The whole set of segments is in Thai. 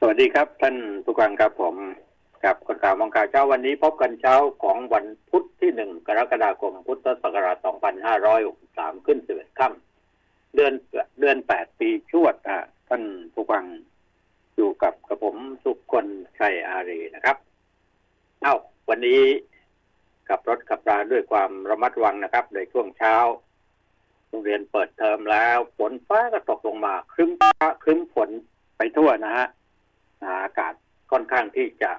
สวัสดีครับท่านผู้การครับผมกับคนข่าวมองข่าวเช้าวันนี้พบกันเช้าของวันพุธที่หนึ่งกรกฎาคมพุทธศักราช 2563 ขึ้น11ค่ำเดือนเดือน8ปีชวดอะท่านผู้ฟังอยู่กับกระผมสุขคนชัยอารีนะครับ เอ้า วันนี้ขับรถขับราด้วยความระมัดระวังนะครับ ในช่วงเช้าโรงเรียนเปิดเทอมแล้ว ฝนฟ้าก็ตกลงมาครึ้มฟ้าครึ้มฝนไปทั่วนะฮะ อากาศค่อนข้างที่จะ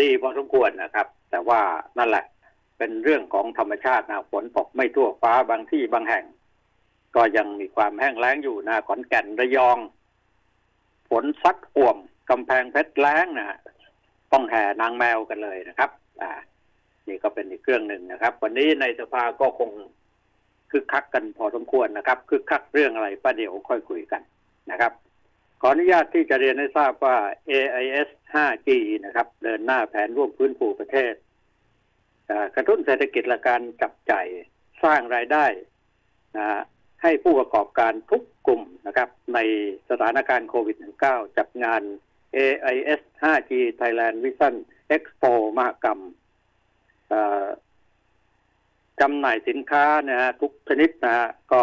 ดีพอสมควรนะครับ แต่ว่านั่นแหละเป็นเรื่องของธรรมชาตินะฝนตกไม่ทั่วฟ้าบางที่บางแห่ง ก็ยังมีความแห้งแล้งอยู่นะขอนแก่นระยองฝนซัดอ่วมกำแพงเพชรแล้งนะฮะต้องแห่นางแมวกันเลยนะครับ อ่า นี่ก็เป็นอีกเครื่องหนึ่งนะครับ วันนี้ในสภาก็คงคึกคักกันพอสมควรนะครับคึกคักเรื่องอะไรป้าเดี๋ยวค่อยคุยกันนะครับ ขออนุญาตที่จะเรียนให้ทราบว่า AIS 5G นะครับ เดินหน้าแผนร่วมฟื้นฟูประเทศ กระตุ้นเศรษฐกิจและการจับจ่ายสร้างรายได้นะให้ผู้ประกอบการทุกกลุ่มนะครับ ในสถานการณ์โควิด -19 จัดงาน AIS 5G Thailand Vision Expo มหกรรมจำหน่ายสินค้านะฮะทุกชนิดนะฮะก็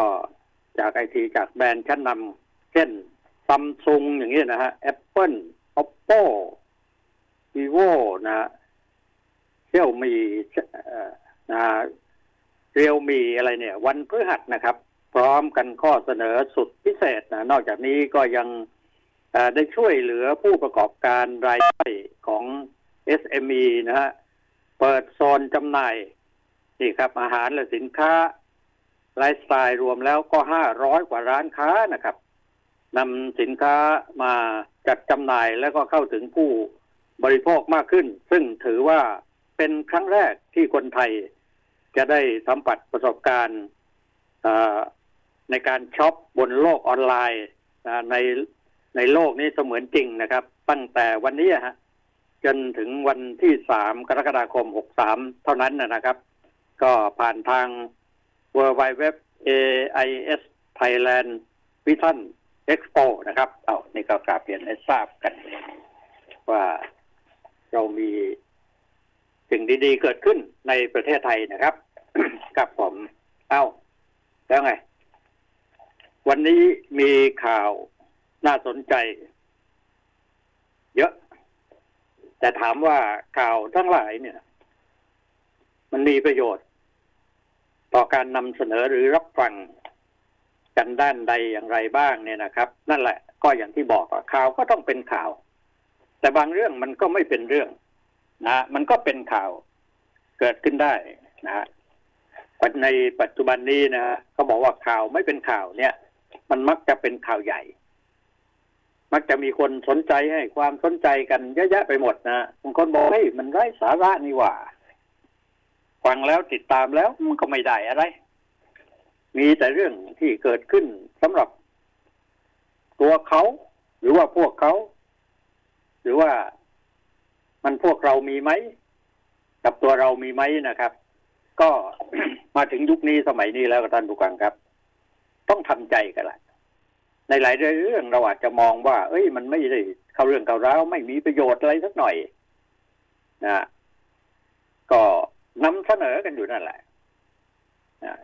จากไอทีจากแบรนด์ชั้นนำเช่น ซัมซุงอย่างนี้ยนะฮะแอปเปิล oppo vivo นะฮะเชี่ยวมีนะเรียวมีอะไรเนี่ย วันพฤหัสนะครับ พร้อมกันข้อเสนอสุดพิเศษนะนอกจากนี้ก็ยังได้ช่วยเหลือผู้ประกอบการรายย่อยของ SME นะฮะ เปิดโซนจำหน่ายนี่ครับ อาหารและสินค้า ไลฟ์สไตล์รวมแล้วก็ห้าร้อยกว่าร้านค้านะครับ นำสินค้ามาจัดจำหน่ายแล้วก็เข้าถึงผู้บริโภคมากขึ้น ซึ่งถือว่าเป็นครั้งแรกที่คนไทย จะได้สัมผัสประสบการณ์ในการช็อปบนโลกออนไลน์ในในโลกนี้เสมือนจริงนะครับ ตั้งแต่วันนี้ฮะจนถึงวันที่สามกรกฎาคมหกสามเท่านั้นนะครับ ก็ผ่านทาง w w w AIS Thailand Vision Vision Expo นะครับ เอานี่ก็กราบเรียนให้ทราบกัน ว่าเรามีสิ่งดีๆเกิดขึ้นในประเทศไทยนะครับ กับผม เอ้า แล้วไง วันนี้มีข่าวน่าสนใจ เยอะ แต่ถามว่าข่าวทั้งหลายเนี่ย มันมีประโยชน์ ต่อการนำเสนอหรือรับฟัง กันด้านใดอย่างไรบ้างเนี่ยนะครับ นั่นแหละก็อย่างที่บอกว่าข่าวก็ต้องเป็นข่าว แต่บางเรื่องมันก็ไม่เป็นเรื่องนะมันก็เป็นข่าวเกิดขึ้นได้นะฮะในปัจจุบันนี้นะเขาบอกว่าข่าวไม่เป็นข่าวเนี่ย มันมักจะเป็นข่าวใหญ่ มักจะมีคนสนใจให้ความสนใจกันเยอะแยะไปหมดนะบางคนบอกเฮ้ยมันไร้สาระนี่หว่าฟังแล้วติดตามแล้วมันก็ไม่ได้อะไร มีแต่เรื่องที่เกิดขึ้นสำหรับตัวเขาหรือว่าพวกเขา หรือว่ามันพวกเรามีไหม กับตัวเรามีไหมนะครับ ก็มาถึงยุคนี้สมัยนี้แล้วท่านผู้ฟังครับ ต้องทำใจกันละในหลายเรื่องเราอาจจะมองว่า เอ้ย มันไม่ได้เข้าเรื่องเข้าราวไม่มีประโยชน์อะไรสักหน่อยนะก็นำเสนอกันอยู่นั่นแหละนะ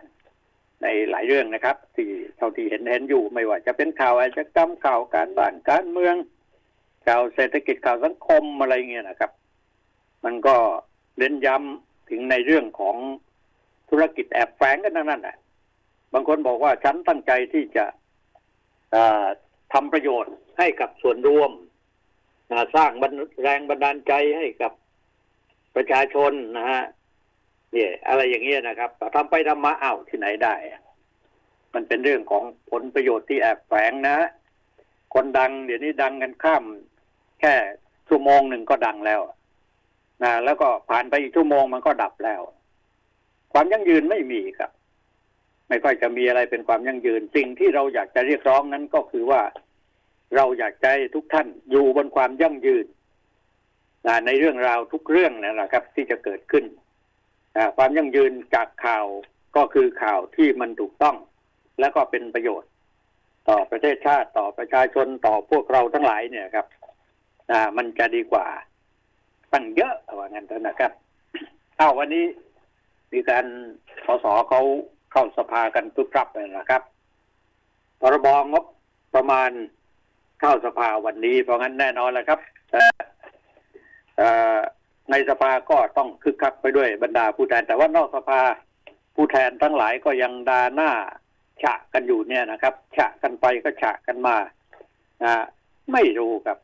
ในหลายเรื่องนะครับ ที่เท่าที่เห็นเห็นอยู่ไม่ว่าจะเป็นข่าวอาชญากรรมข่าวการบ้านการเมือง ข่าวเศรษฐกิจข่าวสังคมอะไรเงี้ยนะครับ มันก็เน้นย้ำถึงในเรื่องของธุรกิจแอบแฝงกันทั้งนั้นแหละบางคนบอกว่าฉันตั้งใจที่จะทำประโยชน์ให้กับส่วนรวมสร้างแรงบันดาลใจให้กับประชาชนนะฮะ เนี่ยอะไรอย่างเงี้ยนะครับทำไปทำมาอ้าวที่ไหนได้ มันเป็นเรื่องของผลประโยชน์ที่แอบแฝงนะ คนดังเดี๋ยวนี้ดังกันข้าม แค่ชั่วโมงหนึ่งก็ดังแล้วนะแล้วก็ผ่านไปอีกชั่วโมงมันก็ดับแล้ว ความยั่งยืนไม่มีครับ ไม่ค่อยจะมีอะไรเป็นความยั่งยืน สิ่งที่เราอยากจะเรียกร้องนั้นก็คือว่าเราอยากให้ทุกท่านอยู่บนความยั่งยืนนะในเรื่องราวทุกเรื่องนะครับ ที่จะเกิดขึ้น ความยั่งยืนจากข่าวก็คือข่าวที่มันถูกต้อง และก็เป็นประโยชน์ ต่อประเทศชาติต่อประชาชนต่อพวกเราทั้งหลายเนี่ยครับมันจะดีกว่าตั้งเยอะว่างั้นนะครับเอ้าวันนี้มีการสสเขาเข้าสภากันทุกรับเลยนะครับพรบงบประมาณเข้าสภาวันนี้ เพราะงั้นแน่นอนแหละครับ ในสภาก็ต้องคึกคักไปด้วยบรรดาผู้แทน แต่ว่านอกสภาผู้แทนทั้งหลายก็ยังดาหน้าฉะกันอยู่เนี่ยนะครับ ฉะกันไปก็ฉะกันมาอ่าไม่รู้ครับ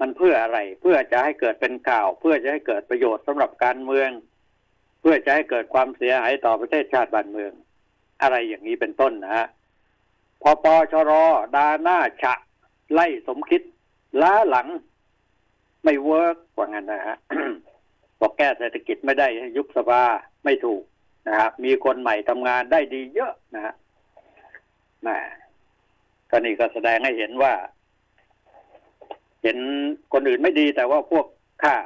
มันเพื่ออะไร เพื่อจะให้เกิดเป็นข่าว เพื่อจะให้เกิดประโยชน์สำหรับการเมือง เพื่อจะให้เกิดความเสียหายต่อประเทศชาติบ้านเมือง อะไรอย่างนี้เป็นต้นนะฮะพอปชรดาหน้าฉะ ไล่สมคิด ล้าหลัง ไม่เวิร์กว่างั้นนะฮะบอกแก้เศรษฐกิจไม่ได้ยุบสภาไม่ถูกนะครับมีคนใหม่ทำงานได้ดีเยอะนะฮะนะก็นี่ก็แสดงให้เห็นว่า เห็นคนอื่นไม่ดีแต่ว่าพวกข้า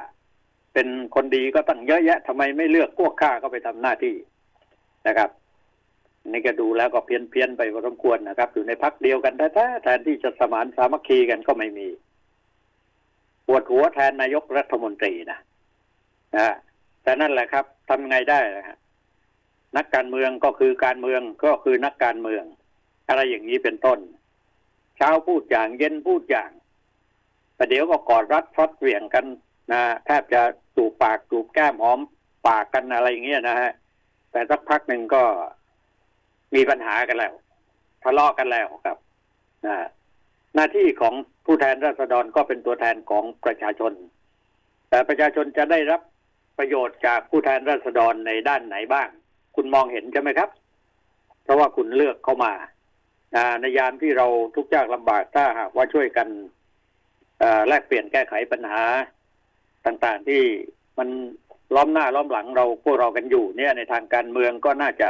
เป็นคนดีก็ตั้งเยอะแยะทำไมไม่เลือกพวกข้าก็ไปทำหน้าที่นะครับนี่ก็ดูแล้วก็เพี้ยนเพียนไปพอสมควรนะครับ อยู่ในพักเดียวกันแท้ๆแทนที่จะสมานสามัคคีกันก็ไม่มี ปวดหัวแทนนายกรัฐมนตรีนะนะแต่นั่นแหละครับทำไงได้นะฮะนักการเมืองก็คือการเมืองก็คือนักการเมือง อะไรอย่างนี้เป็นต้น เช้าพูดอย่างเย็นพูดอย่างแต่เดี๋ยวก็กอดรัดฟัดเหวี่ยงกันนะแทบจะจูบปากจูบแก้มหอมปากกันอะไรอย่างเงี้ยนะฮะแต่สักพักหนึ่งก็มีปัญหากันแล้ว ทะเลาะกันแล้วครับนะ หน้าที่ของผู้แทนราษฎรก็เป็นตัวแทนของประชาชน แต่ประชาชนจะได้รับประโยชน์จากผู้แทนราษฎรในด้านไหนบ้าง คุณมองเห็นใช่ไหมครับ เพราะว่าคุณเลือกเข้ามาในยามที่เราทุกข์ยากลำบากถ้าหากว่าช่วยกันแลกเปลี่ยนแก้ไขปัญหาต่างๆที่มันล้อมหน้าล้อมหลังเราพวกเรากันอยู่เนี่ยในทางการเมืองก็น่าจะ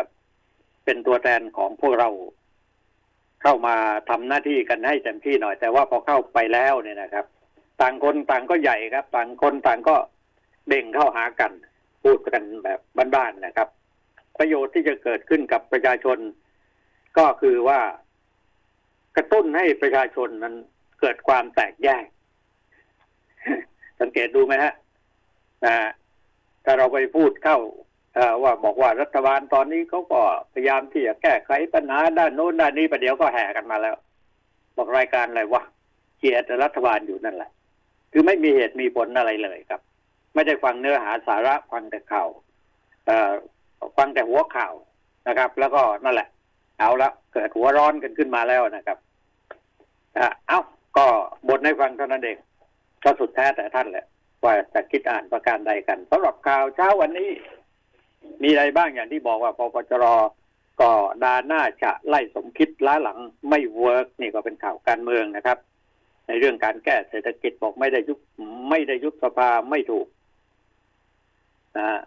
เป็นตัวแทนของพวกเรา เข้ามาทำหน้าที่กันให้เต็มที่หน่อย แต่ว่าพอเข้าไปแล้วเนี่ยนะครับ ต่างคนต่างก็ใหญ่ครับ ต่างคนต่างก็เด่งเข้าหากัน พูดกันแบบบ้านๆนะครับ ประโยชน์ที่จะเกิดขึ้นกับประชาชน ก็คือว่ากระตุ้นให้ประชาชนนั้นเกิดความแตกแยก สังเกตดูไหมฮะนะถ้าเราไปพูดเข้า ว่าบอกว่ารัฐบาลตอนนี้เขาก็พยายามที่จะแก้ไขปัญหาด้านโน้นด้านนี้ประเดี๋ยวก็แห่กันมาแล้ว บอกรายการอะไรวะเกียรติรัฐบาลอยู่นั่นแหละ คือไม่มีเหตุมีผลอะไรเลยครับ ไม่ได้ฟังเนื้อหาสาระฟังแต่ข่าวฟังแต่หัวข่าวนะครับ แล้วก็นั่นแหละ เอาละเกิดหัวร้อนกันขึ้นมาแล้วนะครับเอ้าก็บทให้ฟังเท่านั้นเองก็สุดแท้แต่ท่านแหละว่าจะคิดอ่านประการใดกันสำหรับข่าวเช้าวันนี้ มีอะไรบ้างอย่างที่บอกว่าพปจรก็ดาหน้าจะไล่สมคิดล้าหลังไม่เวิร์กนี่ก็เป็นข่าวการเมืองนะครับ ในเรื่องการแก้เศรษฐกิจบอกไม่ได้ยุบไม่ได้ยุบสภาไม่ถูกนะ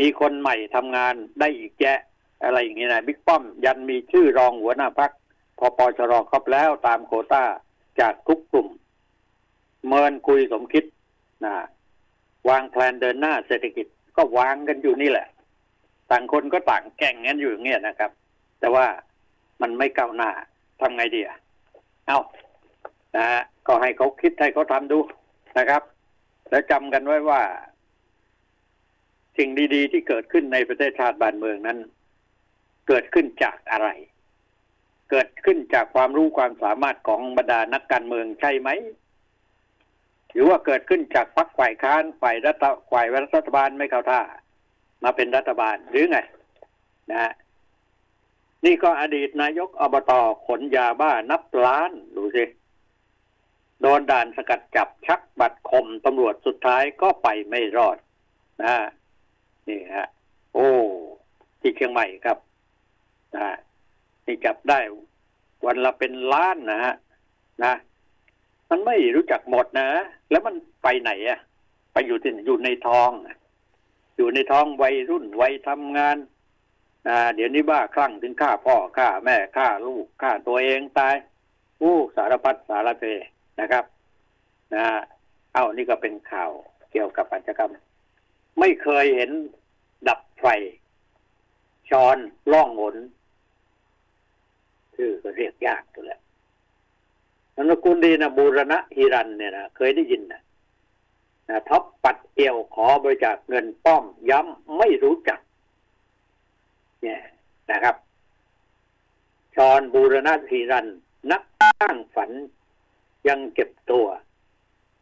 มีคนใหม่ทำงานได้อีกแยะอะไรอย่างนี้นะบิ๊กป้อมยันมีชื่อรองหัวหน้าพักพอปชรครบแล้วตามโคต้าจากทุกกลุ่ม เมินคุยสมคิดนะวางแผนเดินหน้าเศรษฐกิจก็วางกันอยู่นี่แหละ ต่างคนก็ต่างแก่งกันอยู่อย่างเงี้ยนะครับ แต่ว่ามันไม่ก้าวหน้าทำไงดีอะเอานะฮะก็ให้เขาคิดให้เขาทำดูนะครับ แล้วจำกันไว้ว่า สิ่งดี ๆ ที่เกิดขึ้นในประเทศชาติบ้านเมืองนั้น เกิดขึ้นจากอะไร เกิดขึ้นจากความรู้ความสามารถของบรรดานักการเมืองใช่ไหมหรือว่าเกิดขึ้นจากพรรคฝ่ายค้านฝ่ายรัฐฝ่ายรัฐบาลไม่เข้าท่า มาเป็นรัฐบาลหรือไง นะฮะนี่ก็อดีตนายกอบตขนยาบ้านับล้านดูสิ โดนด่านสกัดจับชักบัตรคมตำรวจสุดท้ายก็ไปไม่รอดนะนี่ฮะ โอ้ที่เชียงใหม่ครับนะนี่จับได้วันละเป็นล้านนะฮะนะมันไม่รู้จักหมดนะ แล้วมันไปไหนอะไปอยู่ที่อยู่ในท้อง อยู่ในท้องวัยรุ่นวัยทำงานอ่าเดี๋ยวนี้บ้าคลั่งถึงฆ่าพ่อฆ่าแม่ฆ่าลูกฆ่าตัวเองตายอู้สารพัดสารเพนะครับนะเอ้านี่ก็เป็นข่าวเกี่ยวกับปัจจกรรม ไม่เคยเห็นดับไฟช้อนล่องหนคือก็เรียกยากตัวแหละนามสกุลดีนะบูรณะฮิรันเนี่ยนะเคยได้ยินนะ ท็อปปัดเอวขอบริจาคเงินป้อมย้ำไม่รู้จัก เนี่ยนะครับ ชอนบูรณะฮิรัน นักสร้างฝันยังเก็บตัว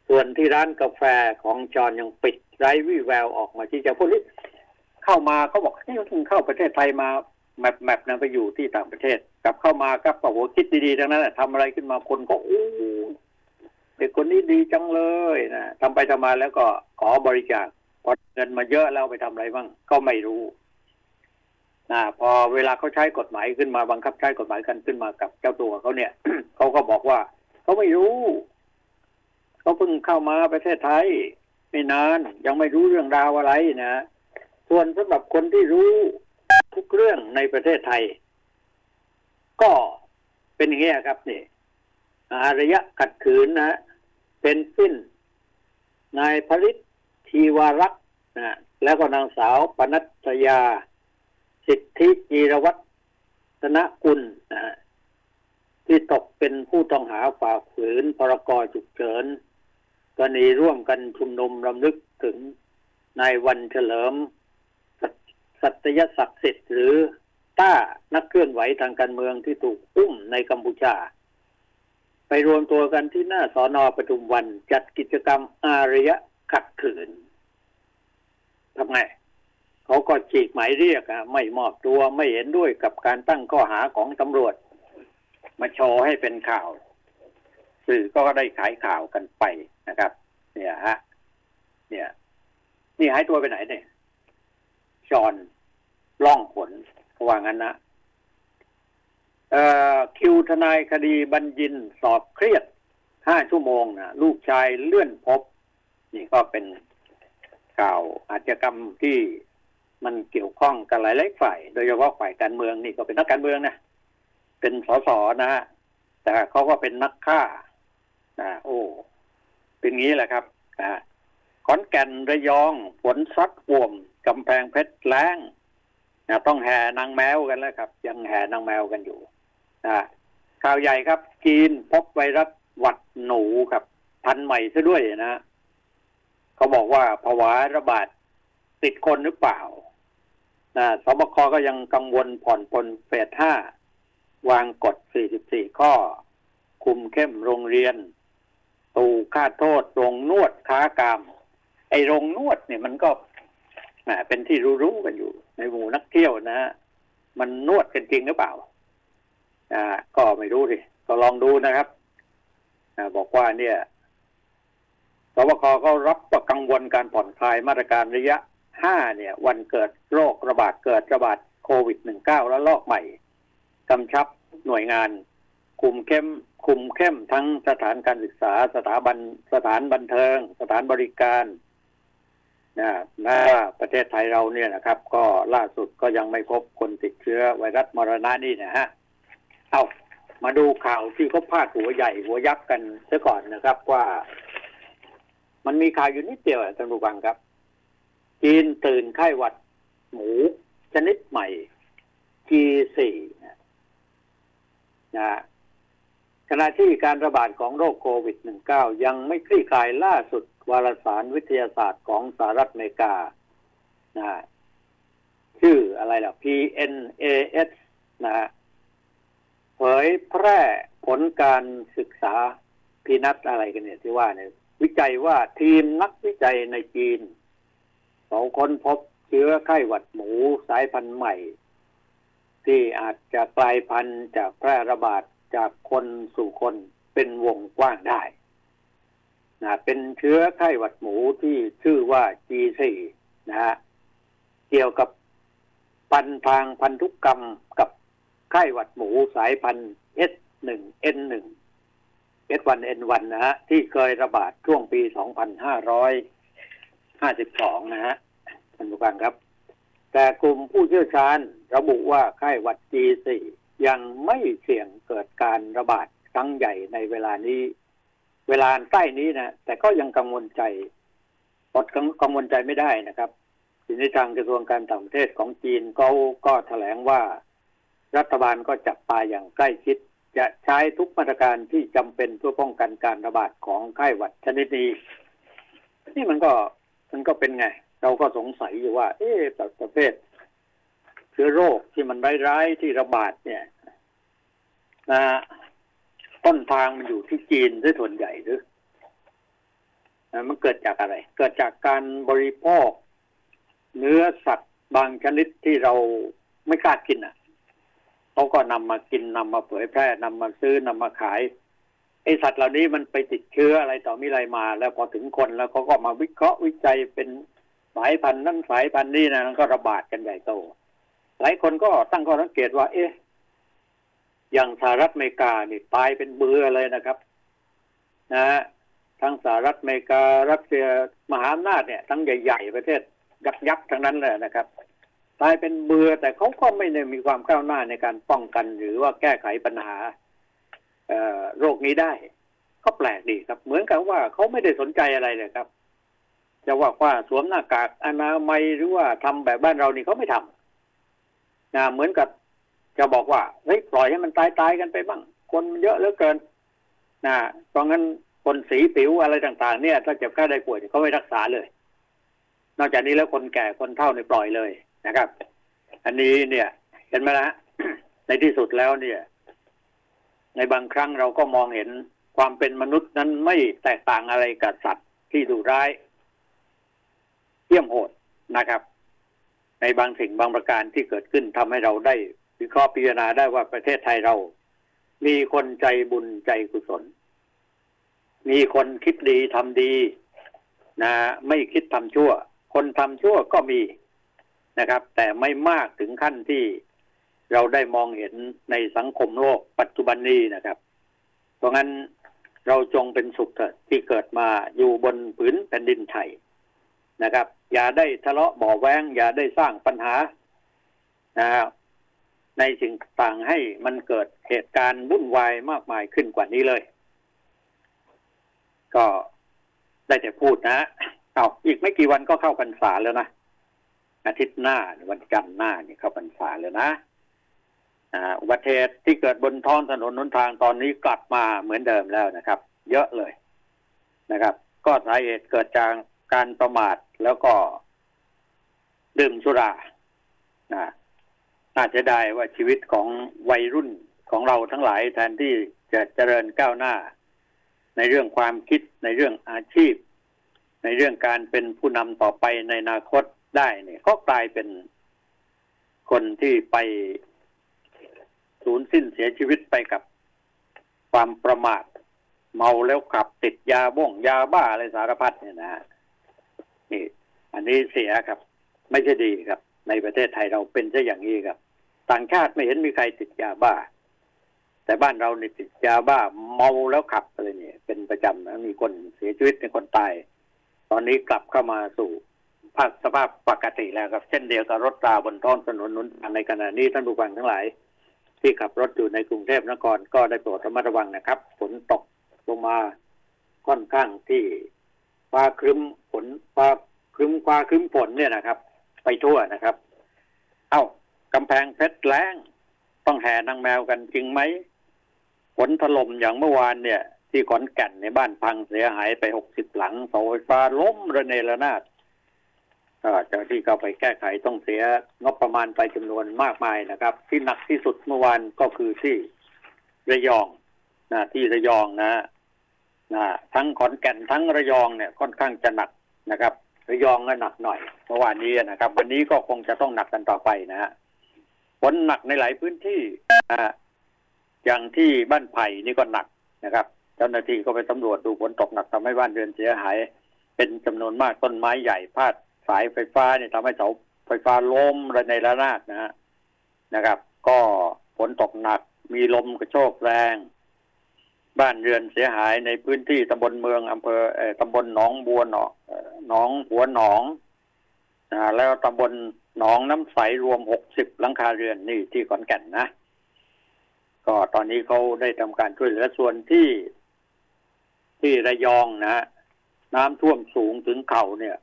ส่วนที่ร้านกาแฟของจอนยังปิดไร้วี่แววออกมาที่จะพูดนี้เข้ามาเขาบอกนี่เพิ่งเข้าประเทศไทยมาแมปแมปนะไปอยู่ที่ต่างประเทศ กลับเข้ามาก็บอกว่าคิดดีๆทั้งนั้นแหละทำอะไรขึ้นมาคนก็อู้ เด็กคนนี้ดีจังเลยนะทำไปทำมาแล้วก็ขอบริจาคพอเงินมาเยอะแล้วไปทำอะไรบ้างก็ไม่รู้นะพอเวลาเขาใช้กฎหมายขึ้นมาบังคับใช้กฎหมายกันขึ้นมากับเจ้าตัวเขาเนี่ยเขาก็บอกว่าเขาไม่รู้เขาเพิ่งเข้ามาประเทศไทย ไม่นานยังไม่รู้เรื่องราวอะไรนะส่วนสำหรับคนที่รู้ทุกเรื่องในประเทศไทย ก็เป็นอย่างนี้ครับนี่อารยะขัดขืนนะ เป็นสิ้น นายผลิตทีวารักษ์นะแล้วก็นางสาวปนัสยา สิทธิจีรวัฒนกุลนะที่ตกเป็นผู้ต้องหาฝ่าฝืนพรกฉุกเฉินกรณีร่วมกันชุมนุมรำลึกถึงนายวันเฉลิม สัตยศักดิ์สิทธิ์หรือต้านักเคลื่อนไหวทางการเมืองที่ถูกอุ้มในกัมพูชา ไปรวมตัวกันที่หน้าสอนอปทุมวัน จัดกิจกรรมอารยะขัดขืนทำไงเขาก็ฉีกหมายเรียกอะไม่มอบตัวไม่เห็นด้วยกับการตั้งข้อหาของตำรวจ มาโชว์ให้เป็นข่าว สื่อก็ได้ขายข่าวกันไปนะครับ เนี่ยฮะ เนี่ย นี่หายตัวไปไหนเนี่ยจอนล่องขนว่างั้นนะ คิวทนายคดีบัญญินสอบเครียดห้าชั่วโมงนะลูกชายเลื่อนพบ นี่ก็เป็นข่าวอาชญากรรมที่มันเกี่ยวข้องกันหลายๆฝ่าย โดยเฉพาะฝ่ายการเมืองนี่ก็เป็นนักการเมืองนะเป็นสสนะฮะแต่เขาก็เป็นนักฆ่าอ่าโอ้ เป็นงี้แหละครับอ่าขอนแก่นระยองฝนซัดป่วมกำแพงเพชรแล้งนะต้องแห่นางแมวกันแล้วครับ ยังแห่นางแมวกันอยู่ นะข่าวใหญ่ครับ จีนพบไวรัสหวัดหนูครับ พันใหม่ซะด้วยนะเขาบอกว่าภาวะระบาดติดคนหรือเปล่านะสบคก็ยังกังวลผ่อนปลนเฟสห้าวางกฎ 44 ข้อ คุมเข้มโรงเรียน ตูค่าโทษโรงนวดค้ากรรมไอโรงนวดเนี่ยมันก็เป็นที่รู้ๆกันอยู่ ในหมู่นักเที่ยวนะ มันนวดกันจริงหรือเปล่า อ่าก็ไม่รู้สิก็ลองดูนะครับอ่าบอกว่าเนี่ยสบคก็รับว่ากังวลการผ่อนคลายมาตรการระยะห้าเนี่ย วันเกิดโรคระบาดเกิดระบาดโควิด -19 แล้วลอกใหม่กำชับหน่วยงาน คุมเข้ม คุมเข้มทั้งสถานการศึกษา สถาบันสถานบันเทิง สถานบริการนะนะประเทศไทยเราเนี่ยนะครับ ก็ล่าสุดก็ยังไม่พบคนติดเชื้อไวรัสมรณะนี่นะฮะ เอามาดูข่าวที่เขาพาดหัวใหญ่หัวยักษ์กันซะก่อนนะครับว่า มันมีข่าวอยู่นิดเดียวท่านผู้ฟังครับ จีนตื่นไข้หวัด หมู ชนิดใหม่ G4 นะขณะที่การระบาดของโรคโควิด -19 ยังไม่คลี่คลายล่าสุดวารสารวิทยาศาสตร์ของสหรัฐอเมริกานะชื่ออะไรล่ะ PNAS นะฮะ เผยแพร่ผลการศึกษาพีนัทอะไรกันเนี่ยที่ว่าเนี่ยวิจัยว่าทีมนักวิจัยในจีนเขาค้นพบเชื้อไข้หวัดหมูสายพันธุ์ใหม่ ที่อาจจะกลายพันธุ์จากแพร่ระบาดจากคนสู่คนเป็นวงกว้างได้นะเป็นเชื้อไข้หวัดหมูที่ชื่อว่า G4 นะฮะเกี่ยวกับปันทางพันธุกรรมกับ ไข้หวัดหมูสายพันธุ์ S1N1 S1N1 นะฮะ ที่เคยระบาดช่วงปี 2552 นะฮะท่านผู้ฟังครับ แต่กลุ่มผู้เชี่ยวชาญระบุว่าไข้หวัด G4 ยังไม่เสี่ยงเกิดการระบาดครั้งใหญ่ในเวลานี้ เวลาใกล้นี้นะ แต่ก็ยังกังวลใจอดกังวลใจไม่ได้นะครับทีนี้ทางกระทรวงการต่างประเทศของจีนเขาก็แถลงว่า รัฐบาลก็จับตาอย่างใกล้ชิด จะใช้ทุกมาตรการที่จำเป็นเพื่อป้องกันการระบาดของไข้หวัดชนิดนี้นี่มันก็มันก็เป็นไง เราก็สงสัยอยู่ว่า เอ๊ะประเภทเชื้อโรคที่มันร้ายๆที่ระบาดเนี่ยนะต้นทางมันอยู่ที่จีนด้วยส่วนใหญ่หรือนะมันเกิดจากอะไร เกิดจากการบริโภค เนื้อสัตว์บางชนิดที่เราไม่กล้ากินอะ เขาก็นำมากินนำมาเผยแพร่นำมาซื้อนำมาขายไอสัตว์เหล่านี้มันไปติดเชื้ออะไรต่อมีอะไรมา แล้วพอถึงคนแล้วเขาก็มาวิเคราะห์วิจัยเป็นสายพันธุ์นั้นสายพันธุ์นี้นะมันก็ระบาดกันใหญ่โต หลายคนก็ตั้งข้อสังเกตว่า เอ๊ะอย่างสหรัฐอเมริกานี่ตายเป็นเบื่อเลยนะครับ นะฮะทั้งสหรัฐอเมริการัสเซียมหาอำนาจเนี่ยทั้งใหญ่ ๆ ประเทศยักษ์ยักษ์ทั้งนั้นเลยนะครับ ตายเป็นเบื่อแต่เขาก็ไม่ได้มีความก้าวหน้าในการป้องกัน หรือว่าแก้ไขปัญหาโรคนี้ได้ ก็แปลกดีครับ เหมือนกับว่าเขาไม่ได้สนใจอะไรเลยครับ จะว่าว่าสวมหน้ากากอนามัยหรือว่าทำแบบบ้านเรานี่เขาไม่ทำนะเหมือนกับจะบอกว่าเฮ้ยปล่อยให้มันตายตายๆกันไปบ้าง คนมันเยอะเหลือเกินนะเพราะงั้นคนสีผิวอะไรต่าง ๆ เนี่ย ถ้าเจ็บไข้ได้ป่วยเขาไม่รักษาเลย นอกจากนี้แล้วคนแก่คนเฒ่าเนี่ยปล่อยเลย นะครับ อันนี้เนี่ย เห็นไหมละในที่สุดแล้วเนี่ย ในบางครั้งเราก็มองเห็นความเป็นมนุษย์นั้นไม่แตกต่างอะไรกับสัตว์ที่ดุร้ายเยี่ยมโหดนะครับ ในบางสิ่งบางประการที่เกิดขึ้นทำให้เราได้วิเคราะห์พิจารณาได้ว่าประเทศไทยเรา มีคนใจบุญใจกุศล มีคนคิดดีทำดีนะไม่คิดทำชั่ว คนทำชั่วก็มี นะครับ แต่ไม่มากถึงขั้นที่เราได้มองเห็นในสังคมโลกปัจจุบันนี้นะครับ เพราะงั้นเราจงเป็นสุขเถิดที่เกิดมาอยู่บนผืนแผ่นดินไทยนะครับ อย่าได้ทะเลาะบ่อแวงอย่าได้สร้างปัญหานะครับในสิ่งต่างให้มันเกิดเหตุการณ์วุ่นวายมากมายขึ้นกว่านี้เลย ก็ได้แต่พูดนะเอาอีกไม่กี่วันก็เข้าพรรษาแล้วนะ อาทิตย์หน้าวันจันทร์หน้านี่เข้าพรรษาแล้วนะอ่าอุบัติเหตุที่เกิดบนท้องถนนหนทางตอนนี้กลับมาเหมือนเดิมแล้วนะครับ เยอะเลยนะครับ ก็สาเหตุเกิดจากการประมาทแล้วก็ ดื่มสุรานะน่าจะได้ว่าชีวิตของวัยรุ่นของเราทั้งหลายแทนที่จะเจริญก้าวหน้า ในเรื่องความคิดในเรื่องอาชีพ ในเรื่องการเป็นผู้นำต่อไปในอนาคต ได้เนี่ยก็กลายเป็นคนที่ไปสูญสิ้นเสียชีวิตไปกับความประมาท เมาแล้วขับติดยาบ้งยาบ้าอะไรสารพัดเนี่ยนะฮะนี่ อันนี้เสียครับ ไม่ใช่ดีครับ ในประเทศไทยเราเป็นซะอย่างนี้ครับ ต่างชาติไม่เห็นมีใครติดยาบ้า แต่บ้านเราเนี่ติดยาบ้า เมาแล้วขับอะไรเนี่ยเป็นประจำนะมีคนเสียชีวิตมีคนตาย ตอนนี้กลับเข้ามาสู่ สภาพปกติแล้วครับ เช่นเดียวกับรถราบนท้องถนนนุนในขณะนี้ท่านผู้ฟังทั้งหลาย ที่ขับรถอยู่ในกรุงเทพนครก็ได้โปรดระมัดระวังนะครับฝนตกลงมาค่อนข้างที่ฟ้าครึ้มฝนฟ้าครึ้มฟ้าครึ้มฝนเนี่ยนะครับ ไปทั่วนะครับ เอ้ากำแพงเพชรแล้งต้องแห่นางแมวกันจริงไหมฝนถล่มอย่างเมื่อวานเนี่ย ที่ขอนแก่นในบ้านพังเสียหายไปหกสิบหลังเสาไฟฟ้าล้มระเนระนาด ก็เจ้าที่เข้าไปแก้ไขต้องเสียงบประมาณไปจำนวนมากมายนะครับ ที่หนักที่สุดเมื่อวานก็คือที่ระยองนะที่ระยองนะนะทั้งขอนแก่นทั้งระยองเนี่ยค่อนข้างจะหนักนะครับ ระยองก็หนักหน่อยเมื่อวานนี้นะครับ วันนี้ก็คงจะต้องหนักกันต่อไปนะฮะฝนหนักในหลายพื้นที่นะอย่างที่บ้านไผ่นี่ก็หนักนะครับ เจ้าหน้าที่ก็ไปสำรวจดูฝนตกหนักทำให้บ้านเรือนเสียหาย เป็นจำนวนมากต้นไม้ใหญ่พาด สายไฟฟ้าเนี่ยทำให้เสาไฟฟ้าล้มระในระนาดนะฮะนะครับ ก็ฝนตกหนักมีลมกระโชกแรง บ้านเรือนเสียหายในพื้นที่ตำบลเมืองอำเภอตำบลหนองบัวหนองหนองหัวหนองอ่าแล้วตำบลหนองน้ำใสรวมหกสิบหลังคาเรือนนี่ที่ขอนแก่นนะ ก็ตอนนี้เขาได้ทำการช่วยเหลือส่วนที่ที่ระยองนะน้ำท่วมสูงถึงเข่าเนี่ย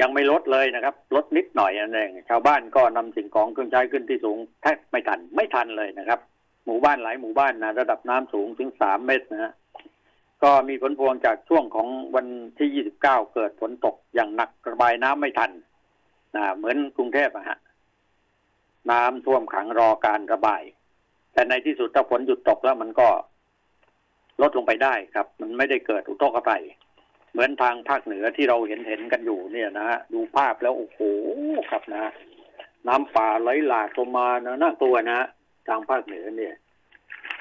ยังไม่ลดเลยนะครับ ลดนิดหน่อยนั่นเองชาวบ้านก็นำสิ่งของเครื่องใช้ขึ้นที่สูงแทบไม่ทันไม่ทันเลยนะครับ หมู่บ้านหลายหมู่บ้านนะระดับน้ำสูงถึงสามเมตรนะฮะก็มีผลพวงจากช่วงของวันที่ยี่สิบเก้าเกิดฝนตกอย่างหนักระบายน้ำไม่ทันนะเหมือนกรุงเทพอะฮะ น้ำท่วมขังรอการระบาย แต่ในที่สุดถ้าฝนหยุดตกแล้วมันก็ลดลงไปได้ครับ มันไม่ได้เกิดอุทกภัย เหมือนทางภาคเหนือที่เราเห็นเห็นกันอยู่เนี่ยนะฮะดูภาพแล้วโอ้โหครับนะ น้ำป่าไหลหลากลงมานะน่ากลัวนะทางภาคเหนือเนี่ย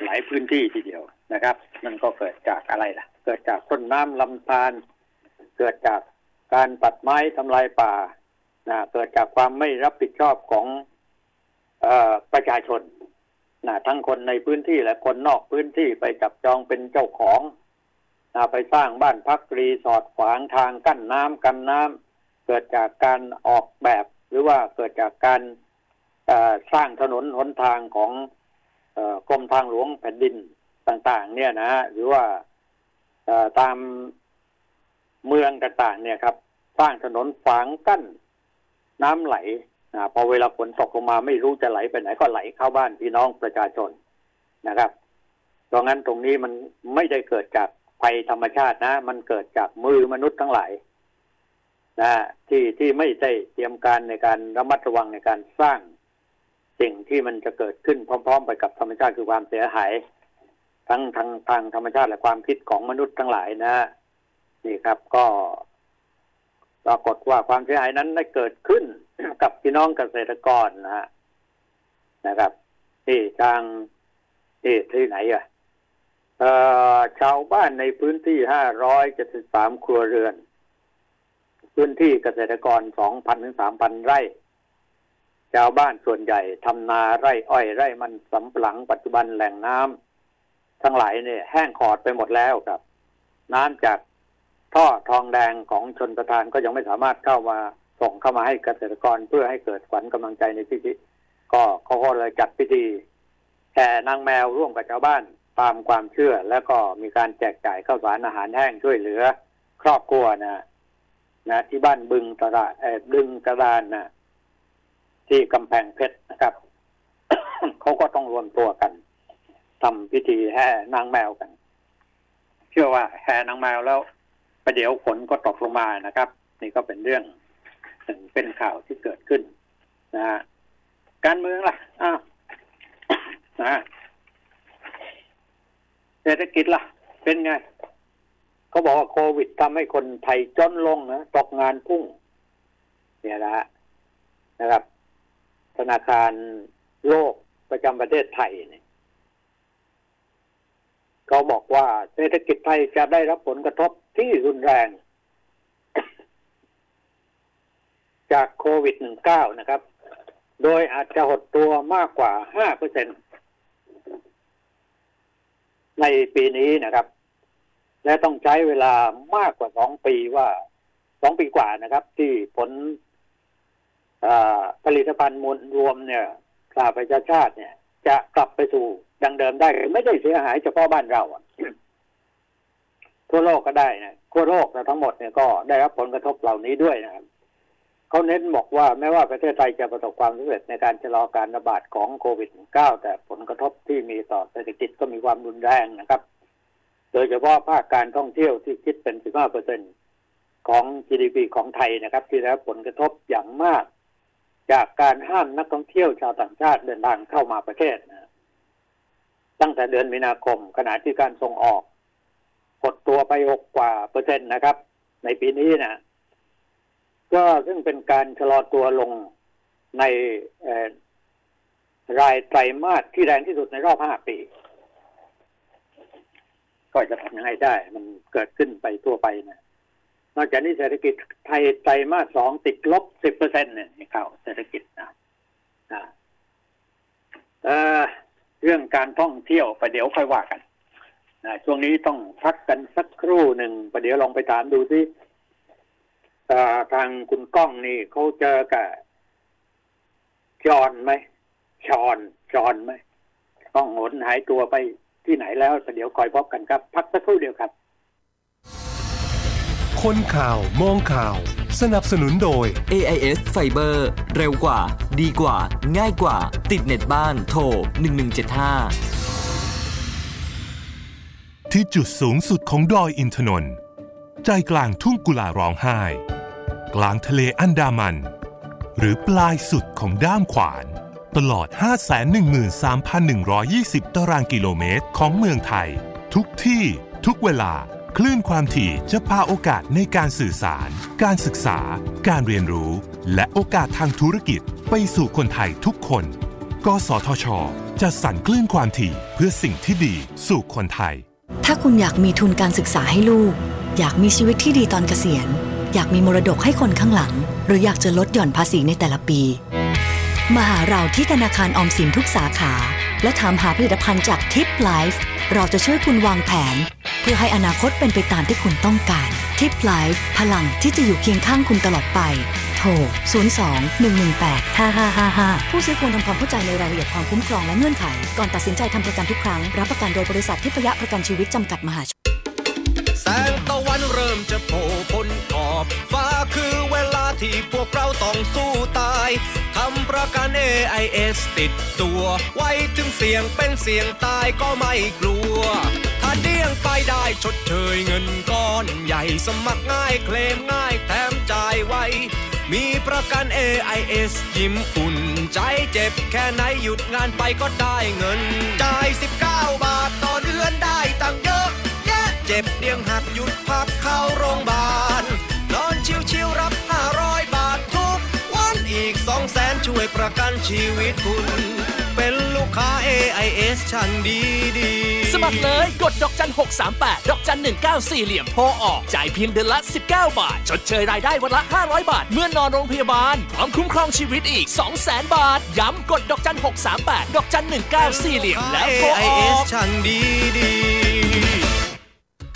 หลายพื้นที่ทีเดียวนะครับนั่นก็เกิดจากอะไรล่ะ เกิดจากต้นน้ำลำธารเกิดจากการตัดไม้ทำลายป่านะเกิดจากความไม่รับผิดชอบของอประชาชนนะทั้งคนในพื้นที่และคนนอกพื้นที่ไปจับจองเป็นเจ้าของ ไปสร้างบ้านพักรีสอร์ทขวางทางกั้นน้ำกันน้ำเกิดจากการออกแบบ หรือว่าเกิดจากการสร้างถนนหนทางของกรมทางหลวงแผ่นดินต่าง ๆ เนี่ยนะหรือว่าตามเมืองต่าง ๆ เนี่ยครับ สร้างถนนฝังกั้นน้ำไหลพอเวลาฝนตกลงมาไม่รู้จะไหลไปไหนก็ไหลเข้าบ้านพี่น้องประชาชนนะครับเพราะงั้นตรงนี้มันไม่ได้เกิดจาก ภัยธรรมชาตินะ มันเกิดจากมือมนุษย์ทั้งหลายนะที่ที่ไม่ได้เตรียมการในการระมัดระวังในการสร้าง สิ่งที่มันจะเกิดขึ้นพร้อม ๆ ไปกับธรรมชาติคือความเสียหาย ทั้งทางทางธรรมชาติและความคิดของมนุษย์ทั้งหลายนะนี่ครับก็ปรากฏว่าความเสียหายนั้นได้เกิดขึ้นกับพี่น้องเกษตรกรนะฮะนะครับ ที่ทางที่ที่ไหนอะ ชาวบ้านในพื้นที่ห้าร้อยเจ็ดสิบสามครัวเรือน พื้นที่เกษตรกรสองพันถึงสามพันไร่ ชาวบ้านส่วนใหญ่ทำนาไร่อ้อยไร่มันสำปะหลังปัจจุบันแหล่งน้ำทั้งหลายเนี่ยแห้งขอดไปหมดแล้วครับ น้ำจากท่อทองแดงของชนประทานก็ยังไม่สามารถเข้ามาส่งเข้ามาให้เกษตรกรเพื่อให้เกิดขวัญกำลังใจในพิธีก็เขาก็เลยจัดพิธีแห่นางแมวร่วมกับชาวบ้าน ตามความเชื่อแล้วก็มีการแจกจ่ายข้าวสารอาหารแห้งช่วยเหลือ ครอบครัวนะนะที่บ้านบึงตระเออบึงกระดานนะที่กำแพงเพชรนะครับ เขาก็ต้องรวมตัวกันทำพิธีแห่นางแมวกัน เชื่อว่าแห่นางแมวแล้วประเดี๋ยวฝนก็ตกลงมานะครับ นี่ก็เป็นเรื่องหนึ่งเป็นข่าวที่เกิดขึ้น นะฮะการเมืองล่ะอ้าวนะ เศรษฐกิจล่ะ เป็นไงเขาบอกว่าโควิดทำให้คนไทยจนลงนะตกงานพุ่ง เนี่ยนะนะครับ ธนาคารโลกประจำประเทศไทยเนี่ยเขาบอกว่าเศรษฐกิจไทยจะได้รับผลกระทบที่รุนแรง จากโควิด -19 นะครับ โดยอาจจะหดตัวมากกว่า 5%เปอร์เซ็นต์ ในปีนี้นะครับ และต้องใช้เวลามากกว่าสองปีว่าสองปีกว่านะครับ ที่ผลผลิตภัณฑ์มวลรวมเนี่ยสาประชาชาติเนี่ย จะกลับไปสู่ดังเดิมได้ไม่ได้เสียหายเฉพาะบ้านเราทั่วโลกก็ได้นะทั่วโลกนะทั้งหมดเนี่ยก็ได้รับผลกระทบเหล่านี้ด้วยนะครับ เขาเน้นบอกว่าแม้ว่าประเทศไทยจะประสบความสำเร็จในการชะลอการระบาดของโควิด -19 แต่ผลกระทบที่มีต่อเศรษฐกิจก็มีความรุนแรงนะครับ โดยเฉพาะภาคการท่องเที่ยวที่คิดเป็น 15เปอร์เซ็นของ GDP ของไทยนะครับ ที่ได้รับผลกระทบอย่างมาก จากการห้ามนักท่องเที่ยวชาวต่างชาติเดินทางเข้ามาประเทศนะตั้งแต่เดือนมีนาคม ขณะที่การส่งออกกดตัวไปหกกว่าเปอร์เซ็นต์นะครับ ในปีนี้นะ ก็ซึ่งเป็นการชะลอตัวลงในรายไตรมาสที่แรงที่สุดในรอบห้าปี ก็จะทำยังไงได้ มันเกิดขึ้นไปทั่วไปนะนอกจากนี้เศรษฐกิจไทยไตรมาสสองติดลบสิบเปอร์เซ็นต์เนี่ยข่าวเศรษฐกิจนะเออเรื่องการท่องเที่ยวประเดี๋ยวค่อยว่ากันนะช่วงนี้ต้องพักกันสักครู่หนึ่งประเดี๋ยวลองไปถามดูที่ ทางคุณก้องนี่เขาเจอกับจอนไหมชอนจอนไหมก้องหนหายตัวไปที่ไหนแล้วเดี๋ยวคอยพบกันครับ พักสักครู่เดียวครับ คนข่าวมองข่าว สนับสนุนโดย AIS Fiber เร็วกว่า ดีกว่า ง่ายกว่า ติดเน็ตบ้านโทร 1175 ที่จุดสูงสุดของดอยอินทนนท์ใจกลางทุ่งกุลาร้องไห้ กลางทะเลอันดามัน หรือปลายสุดของด้ามขวาน ตลอด 513,120 ตารางกิโลเมตรของเมืองไทย ทุกที่ทุกเวลา คลื่นความถี่จะพาโอกาสในการสื่อสาร การศึกษา การเรียนรู้ และโอกาสทางธุรกิจไปสู่คนไทยทุกคน กสทช จะสั่นคลื่นความถี่เพื่อสิ่งที่ดีสู่คนไทย ถ้าคุณอยากมีทุนการศึกษาให้ลูก อยากมีชีวิตที่ดีตอนเกษียณ อยากมีมรดกให้คนข้างหลัง หรืออยากจะลดหย่อนภาษีในแต่ละปี มาหาเราที่ธนาคารออมสินทุกสาขา และถามหาผลิตภัณฑ์จากทิปไลฟ์เราจะช่วยคุณวางแผน เพื่อให้อนาคตเป็นไปตามที่คุณต้องการทิปไลฟ์พลังที่จะอยู่เคียงข้างคุณตลอดไปโทร 02 118 5555 ผู้ซื้อควรทำความเข้าใจในรายละเอียดความคุ้มครองและเงื่อนไข ก่อนตัดสินใจทำประกันทุกครั้ง รับประกันโดยบริษัททิพยะประกันชีวิตจำกัดมหาชนแสงตะวันเริ่มจะโผล่ ที่พวกเราต้องสู้ตายทำประกัน AIS ติดตัว ไว้ถึงเสียงเป็นเสียงตายก็ไม่กลัว ถ้าเดี้ยงไปได้ชดเชยเงินก้อนใหญ่สมัครง่ายเคลมง่ายแถมจ่ายไวมีประกัน AIS ยิ้มอุ่น ใจเจ็บแค่ไหนหยุดงานไปก็ได้เงิน จ่าย 19 บาทต่อเดือนได้ตังเยอะ แยะเจ็บเดียงหักหยุดพักเข้าโรงพยาบาล วยประกันชีวิตคุณ เป็นลูกค้า AIS ชั้นดีดีๆสมัครเลยกดดอกจัน 638 ดอกจัน 194 เหลี่ยมโทรออก จ่ายเพียงเดือนละ 19 บาท ชดเชยรายได้วันละ 500 บาท เมื่อนอนโรงพยาบาล พร้อมคุ้มครองชีวิตอีก 200,000 บาท ย้ำกดดอกจัน 638 ดอกจัน 194 เหลี่ยมแล้วโทรอ AIS อกชั้นดีดี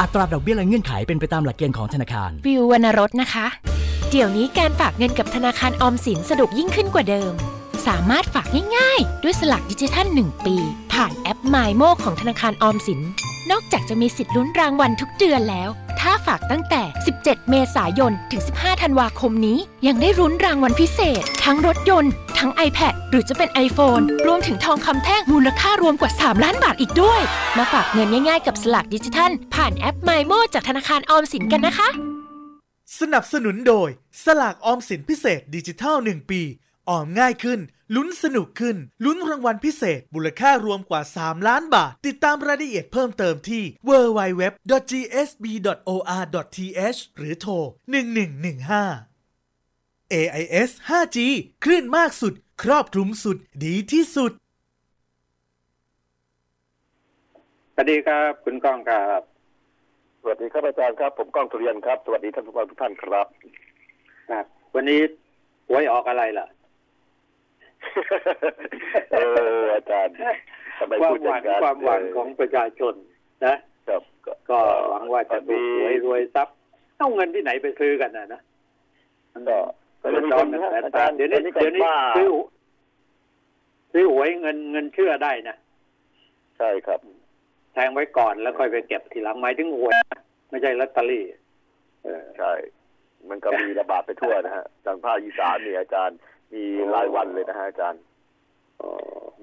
อัตราดอกเบี้ยและเงื่อนไขเป็นไปตามหลักเกณฑ์ของธนาคาร วิววรรณรสนะคะ เดี๋ยวนี้การฝากเงินกับธนาคารออมสินสะดวกยิ่งขึ้นกว่าเดิม สามารถฝากง่ายๆ ด้วยสลักดิจิทัล 1 ปี ผ่านแอป m y m o ของธนาคารออมสิน นอกจากจะมีสิทธิ์ลุ้นรางวัลทุกเดือนแล้ว ถ้าฝากตั้งแต่ 17 เมษายน ถึง 15 ธันวาคมนี้ ยังได้รุ้นรางวัลพิเศษ ทั้งรถยนต์ ทั้ง iPad หรือจะเป็น iPhone รวมถึงทองคำแท่งมูลค่ารวมกว่า 3 ล้านบาทอีกด้วย มาฝากเงินง่ายๆกับสลักดิจิทัล ผ่านแอป m y m o จากธนาคารออมสินกันนะคะ สนับสนุนโดย สลากออมสินพิเศษดิจิทัล 1 ปี ออมง่ายขึ้น ลุ้นสนุกขึ้น ลุ้นรางวัลพิเศษมูลค่ารวมกว่า 3 ล้านบาท ติดตามรายละเอียดเพิ่มเติมที่ www.gsb.or.th หรือโทร 1115 AIS 5G คลื่นมากสุด ครอบคลุมสุด ดีที่สุด สวัสดีครับ คุณก้องครับ สวัสดีครับอาจารย์ครับ ผมก้องทุเรียนครับ สวัสดีท่านผู้ฟังทุกท่านครับ ครับ วันนี้หวยออกอะไรล่ะ เอออาจารย์ทำไมความพูดหอวัย่างงนั้นความหวังของประชาชนนะครับก็หวังว่าจะถูกหวยรวยทรัพย์เอาเงินที่ไหนไปซื้อกันนะนะก็ก็จะมีคนนะแต่อาจารย์เดี๋ยวนี้ก็เดี๋ยวนี้ว่าซื้อซื้อหวยเงินเงินเชื่อได้นะใช่ครับ แทงไว้ก่อนแล้วค่อยไปเก็บทีหลังหมายถึงหวยนะไม่ใช่ลอตเตอรี่เออใช่ มันก็มีระบาดไปทั่วนะฮะทางภาคอีสานนี่อาจารย์ มีรายวันเลยนะฮะอาจารย์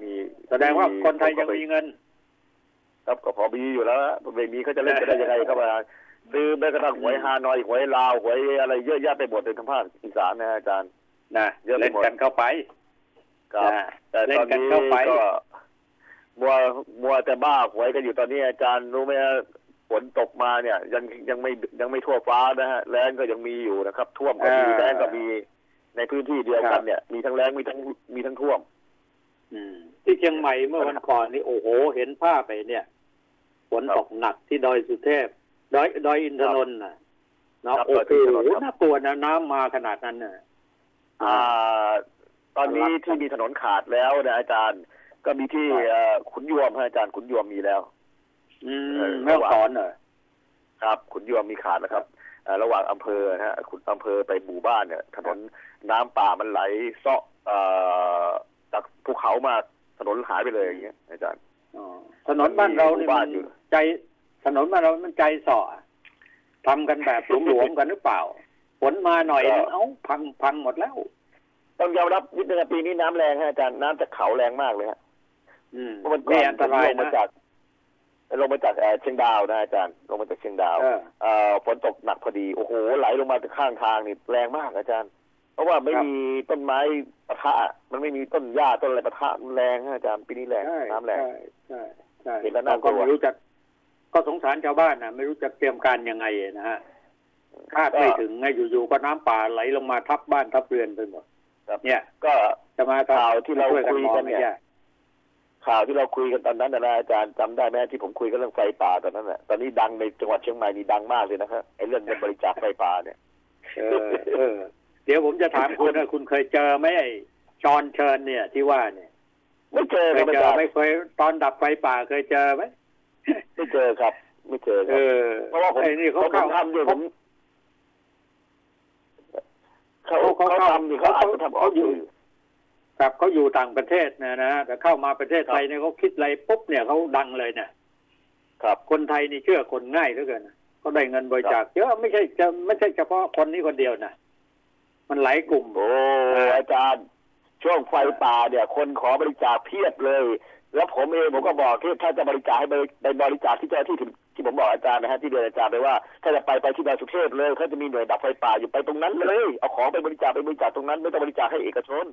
มีแสดงว่าคนไทยยังมีเงิน ครับก็พอมีอยู่แล้วฮะไม่มีเขาจะเล่นกันได้ยังไงครับอาจารย์ซื้อแม้กระทั่งหวยฮานอยหวยลาวหวยอะไรเยอะแยะไปหมดในทางภาคอีสานนะฮะอาจารย์นะเยอะไปเล่นหมดกันเข้าไปครับอ่าแต่เล่ตนอนกันนี้เข้าไปก็มัวมัวแต่บ้าหวยกันอยู่ตอนนี้อาจารย์รู้ไหมฮะฝนตกมาเนี่ย ยังยังไม่ยังไม่ทั่วฟ้านะฮะแรงก็ยังมีอยู่นะครับ ท่วมก็มีอ่าแรงก็มี ในพื้นที่เดียวครักับนเนี่ย มีทั้งแรงมีทั้งมีทั้งท่วมอืมที่เชียงใหม่เมื่อวันก่อนนี่โอ้โห เห็นภาพไปเนี่ยฝนครับตกหนักที่ดอยสุเทพดอยดอยอินทนนท์น่ะเนาะครับโอ้ดอยโหอินทนนท์ครับน่ากลัวนะน้ำมาขนาดนั้นน่ะอ่า ตอนนี้ที่มีถนนขาดแล้วนะอาจารย์ ก็มีที่เอ่อขุนยวมฮะอาจารย์ขุนยวมมีแล้ว อืเอมอแม่ฮ่องสอนเหรอครับ ขุนยวมมีขาดนะครับเอ่อ ระหว่างอำเภอนะฮะขุนอำเภอไปหมู่บ้านเนี่ย ถนนน้ำป่ามันไหลเซาะเอ่อจากภูเขามาถนนหายไปเลยอย่างเงี้ยอาจารย์อ๋อถนนบ้านเรานี่มีหมู่มับ้านนอยู่ใจถนนบ้านเรามันใจส่อทำกันแบบหลวมๆกันหรือเปล่าฝนมาหน่อยนึงเอ้าพังพังหมดแล้ว ต้องยอมรับนิดนึงนะปีนี้น้ำแรงฮะอาจารย์น้ำจากเขาแรงมากเลยฮะอืมเพราะมันก่นี่อนอันตรายลงมานะจาก ลงมาจากเอ่อเชียงดาวนะอาจารย์ลงมาจากเชียงดาวเออเอ่อฝนตกหนักพอดีโอ้โหไหลลงมาจากข้างทางนี่แรงมากอาจารย์ เพราะว่าไม่ครับมีต้นไม้ปะทะ มันไม่มีต้นหญ้าต้นอะไรปะทะมันแรงฮะอาจารย์ปีนี้แรงใช่น้ำแรงใช่ใช่ใช่เห็นแล้วน่ากลัวก็ไม่รู้จะก็สงสารชาวบ้านนะไม่รู้จะเตรียมการยังไงนะฮะคาดไม่ถึงไงอยู่ๆก็น้ำป่าไหลลงมาทับบ้านทับเรือนไปหมดครับเนี่ย ก็จะมาข่าวที่เราช่วยกันคุยมองกันเนี่ยไม่ได้ ข่าวที่เราคุยกันตอนนั้นนะนะอาจารย์จำได้ไหมที่ผมคุยกันเรื่องไฟป่าตอนนั้นน่ะตอนนี้ดังในจังหวัดเชียงใหม่นี่ดังมากเลยนะครับไอ้เรื่องเงินบริจาคไฟป่าเนี่ยเออเออ เดี๋ยวผมจะถามคุณว่าคุณเคยเจอไหมไอ้ชอนเชิญเนี่ยที่ว่าเนี่ยไม่เจอเคครัยบอาเจอจารย์ไหม่เคยตอนดับไฟป่าเคยเจอไหมไม่เจอครับ ไม่เจอคเอรับอเพราะว่าผมไอ้นี่เขาผมเข้าทำอยู่ผมเขาเขาเขาเขาทำนี่เขาอาจจะทำออกเขาอยู่สื่อ ครับเขาอยู่ต่างประเทศนะนะแต่เข้ามาประเทศไทยเนี่ยเขาคิดอะไรปุ๊บเนี่ยเขาดังเลยเนี่ยครับคนไทยนี่เชื่อคนง่ายเหลือเกินเขาได้เงินบริจาคเยอะไม่ใช่จะไม่ใช่เฉพาะคนนี้คนเดียวนะมันหลายกลุ่มโอ้อาจารย์ ช่วงไฟป่าเนี่ย คนขอบริจาคเพียบเลย แล้วผมเองผมก็บอกที่ถ้าจะบริจาคให้บริไปบริจาคที่เจ้าที่ที่ที่ผมบอกอาจารย์นะฮะที่เรียนอาจารย์ไปว่าถ้าจะไปไปที่ดอยสุเทพเลยเขาจะมีหน่วยดับไฟป่าอยู่ไปตรงนั้นเลย เอาของไปบริจาคไปบริจาคตรงนั้นไม่ต้องบริจาคให้เอกชน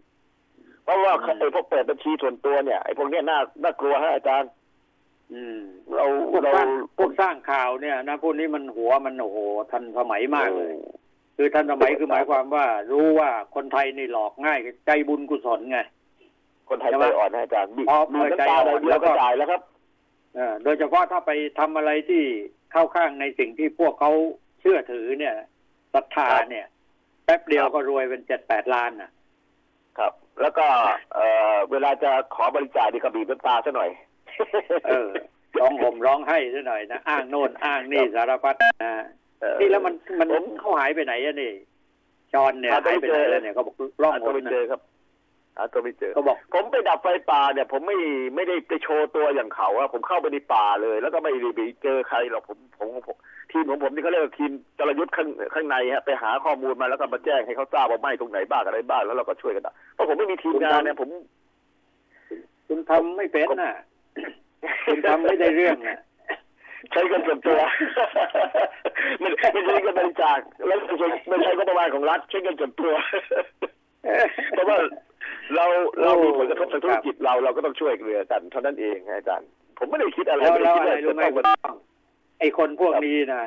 เพราะว่าอืมไอ้พวกเปิดบัญชีส่วนตัวเนี่ยไอ้พวกเนี้ยน่าน่ากลัวฮะอาจารย์ อืม เราพวกเราสร้างพวกสร้างข่าวเนี่ยนะพวกนี้มันหัวมันโอ้โหทันสมัยมากเลย คือทันสมัยคือหมายความว่า รู้ว่าคนไทยนี่หลอกง่ายใจบุญกุศลไงคนไทยใช่ไหมใจอ่อนนะอาจารย์มีพอมีเปิดใจน้ำตาอ่อนเดียวแล้วก็ก็จ่ายแล้วครับเออโดยเฉพาะถ้าไปทำอะไรที่เข้าข้างในสิ่งที่พวกเขาเชื่อถือเนี่ยศรัทธาเนี่ยแป๊บเดียวก็รวยเป็นเจ็ดแปดล้านน่ะ ครับ แล้วก็เอ่อเวลาจะขอบริจาคนี่ก็บีบน้ำตาซะหน่อยเออร้องห่มร้องไห้ซะหน่อยนะอ้างโน่นอ้างนี่สารพัดนะเออนี่แล้วมันมันผมเขาหายไปไหนอะนี่จอนเนี่ยหาตัวหายไม่ไปไหนเจอแล้วเนี่ยเขาบอกร่องหาหตัวนไม่นะเจอครับ หาตัวไม่เจอก็บอกผมไปดับไฟป่าเนี่ย ผมไม่ไม่ได้ไปโชว์ตัวอย่างเขาอะผมเข้าไปในป่าเลย แล้วก็ไม่ได้ไปเจอใครหรอกผมผมผมทีมของผมนี่เขาเรียกว่าทีมจรยุทธ์ข้างข้างในฮะไปหาข้อมูลมาแล้วก็มาแจ้งให้เขาทราบว่าไหม้ตรงไหนบ้างอะไรบ้างแล้วเราก็ช่วยกันอะเพราะผมไม่มีทีมงานเนี่ยผม คุณทำไม่เป็นน่ะ คุณทำไม่ได้เรื่องน่ะใช้เงินส่วนตัวไม่ไม่ใช่เงินบริจาคแล้วไม่ใช่ไม่ใช่งบประมาณของรัฐใช้เงินส่วนตัวเพราะว่า เราเรามีผลกระทบทางธุรกิจเราเราก็ต้องช่วยเหลือกันเท่านั้นเองฮะอาจารย์ ผมไม่ได้คิดอะไรแล้วไม่แล้ได้วคิดอะไรว่ารู้จะไหมต้องคุณต้องไอ้คนพวกนี้นะ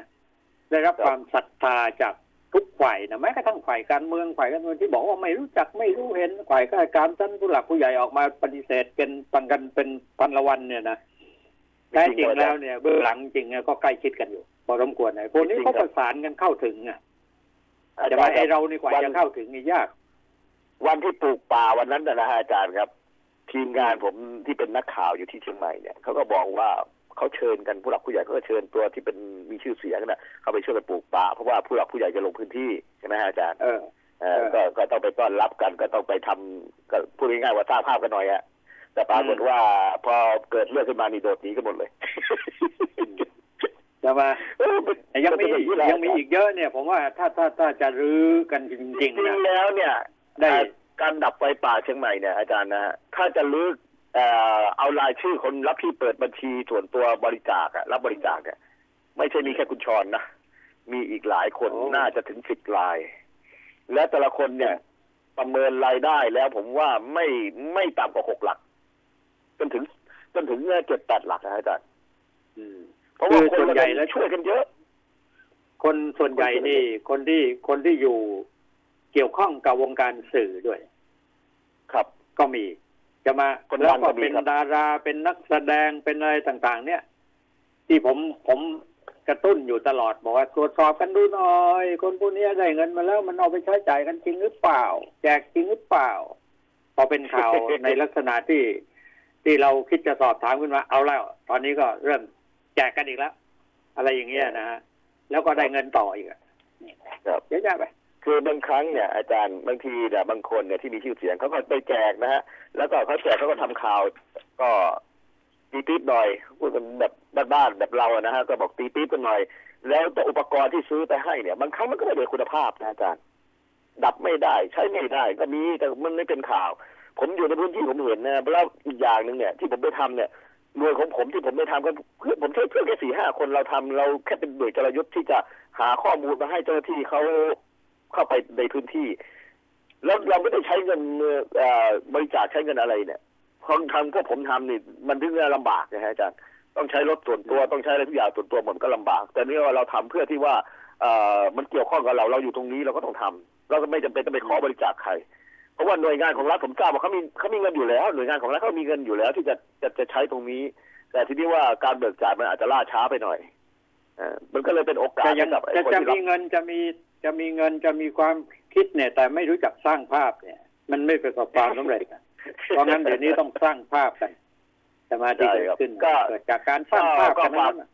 ได้รับครับความศรัทธาจากทุกฝ่ายนะแม้กระทั่งฝ่ายการเมืองฝ่ายการเมืองที่บอกว่าไม่รู้จักไม่รู้เห็นฝ่ายข้าราชการท่านผู้หลักผู้ใหญ่ออกมาปฏิเสธเป็นตังกันเป็นพันละวันเนี่ยนะแท้จริงแล้วเนี่ยเบื้องหลังจริงเนี่ยก็ใกล้ชิดกันอยู่พอสมควรนะพวกนี้เขาประสานกันเข้าถึงอะอาแต่จารว่าย์คไอ้รับเรานี่กว่าจะเข้าถึงนี่ยาก วันที่ปลูกป่าวันนั้นนะฮะอาจารย์ครับ ทีมงานผมที่เป็นนักข่าวอยู่ที่เชียงใหม่เนี่ยเขาก็บอกว่าเขาเชิญกันผู้หลักผู้ใหญ่เขาก็เชิญตัวที่เป็นมีชื่อเสียงน่ะเขาไปช่วยกันปลูกป่าเพราะว่าผู้หลักผู้ใหญ่จะลงพื้นที่ใช่ไหมฮะอาจารย์เออเออก็ก็ต้องไปต้อนรับกันก็ต้องไปทำก็พูดง่ายๆว่าสร้างภาพกันหน่อยอะแต่ปรากฏว่าพอเกิดเรื่องขึ้นมานี่โดดหนีกันหมดเลยจะมาเออมันแต่ยังมีนเป็นอางนี้แหละยังมีอีกเยอะเนี่ย ผมว่าถ้าถ้าถ้าจะรื้อกันจจริงริงๆนะๆแล้วเนี่ย ได้เอ่อการดับไฟป่าเชียงใหม่เนี่ยอาจารย์นะฮะถ้าจะลึกเอ่อเอารายชื่อคนรับที่เปิดบัญชีส่วนตัวบริจาคอะรับบริจาคเนี่ยไม่ใช่มีแค่คุณชรนะมีอีกหลายคนโอ้น่าจะถึงสิบราย และแต่ละคนเนี่ย ประเมินรายได้แล้วผมว่าไม่ไม่ต่ำกว่าหกหลัก จนถึงจนถึงเจ็ดแปดหลักนะอาจารย์อืมเพราะว่าคือคนส่วนใหญ่แล้วช่วยกันเยอะ คนส่วนใหญ่นี่ คนที่คนที่อยู่ เกี่ยวข้องกับวงการสื่อด้วย ครับก็มีจะมาคนดังแล้วก็ก็มีเป็นครับดาราเป็นนักแสดงเป็นอะไรต่างๆ เนี่ย ที่ผมผมกระตุ้นอยู่ตลอดบอกว่าตรวจสอบกันดูหน่อย คนพวกนี้ได้เงินมาแล้วมันเอาไปใช้จ่ายกันจริงหรือเปล่า แจกจริงหรือเปล่า พอเป็นข่าวในลักษณะที่ที่เราคิดจะสอบถามขึ้นมาเอาแล้ว ตอนนี้ก็เริ่มแจกกันอีกแล้ว อะไรอย่างเงี้ยนะฮะแล้วก็ได้เงินต่ออีกอะครับเยอะแยะไป คือบางครั้งเนี่ยอาจารย์บางทีเนี่ยบางคนเนี่ยที่มีชื่อเสียงเขาก็ไปแจกนะฮะแล้วก็เขาแจกเขาก็ทำข่าว ก็ตีปี๊บหน่อยพูดกันแบบบ้านๆแบบเราอะนะฮะก็บอกตีปี๊บกันหน่อย แล้วแต่อุปกรณ์ที่ซื้อไปให้เนี่ยบางครั้งมันก็ไม่ได้คุณภาพนะอาจารย์ ดับไม่ได้ ใช้ไม่ได้ ก็มีแต่มันไม่เป็นข่าว ผมอยู่ในพื้นที่ผมเห็นนะแล้วอีกอย่างหนึ่งเนี่ย ที่ผมไปทำเนี่ยหน่วยของผมที่ผมไปทำก็เพื่อผมใช้เพื่อนแค่สี่ห้าคนเราทำเราแค่เป็นหน่วยจรยุทธ์ที่จะหาข้อมูลมาให้เจ้าหน้าที่เขา เข้าไปในพื้นที่ แล้วเราไม่ได้ใช้เงินบริจาคใช้เงินอะไรเนี่ยคนทำพวกผมทำนี่มันถึงจะลำบากนะฮะอาจารย์ต้องใช้รถส่วนตัวต้องใช้อะไรทุกอย่างส่วนตัวมันก็ลำบาก แต่นี่เราทำเพื่อที่ว่าเออมันเกี่ยวข้องกับเราเราอยู่ตรงนี้เราก็ต้องทำเราก็ไม่จำเป็นต้องไปขอบริจาคใครเพราะว่าหน่วยงานของรัฐผมทราบว่าเขามีเขามีเงินอยู่แล้ว หน่วยงานของรัฐเขามีเงินอยู่แล้ว ที่จะจะจะใช้ตรงนี้ แต่ที่นี้ว่าการเบิกจ่ายมันอาจจะล่าช้าไปหน่อย มันก็เลยเป็นโอกาสจะยังให้กับไอ้จะคนจะที่รัมีบเงินจะมีจะมีเงินจะมีความคิดเนี่ย แต่ไม่รู้จักสร้างภาพเนี่ย มันไม่ประสบความสำเร็จอะเพราะงั้นเดี๋ยวนี้ต้องสร้างภาพกันสมาธิใช่เกิดครับขึ้นก็เกิดจากการสร้างภาพก็กันฝากนั้นน่ะ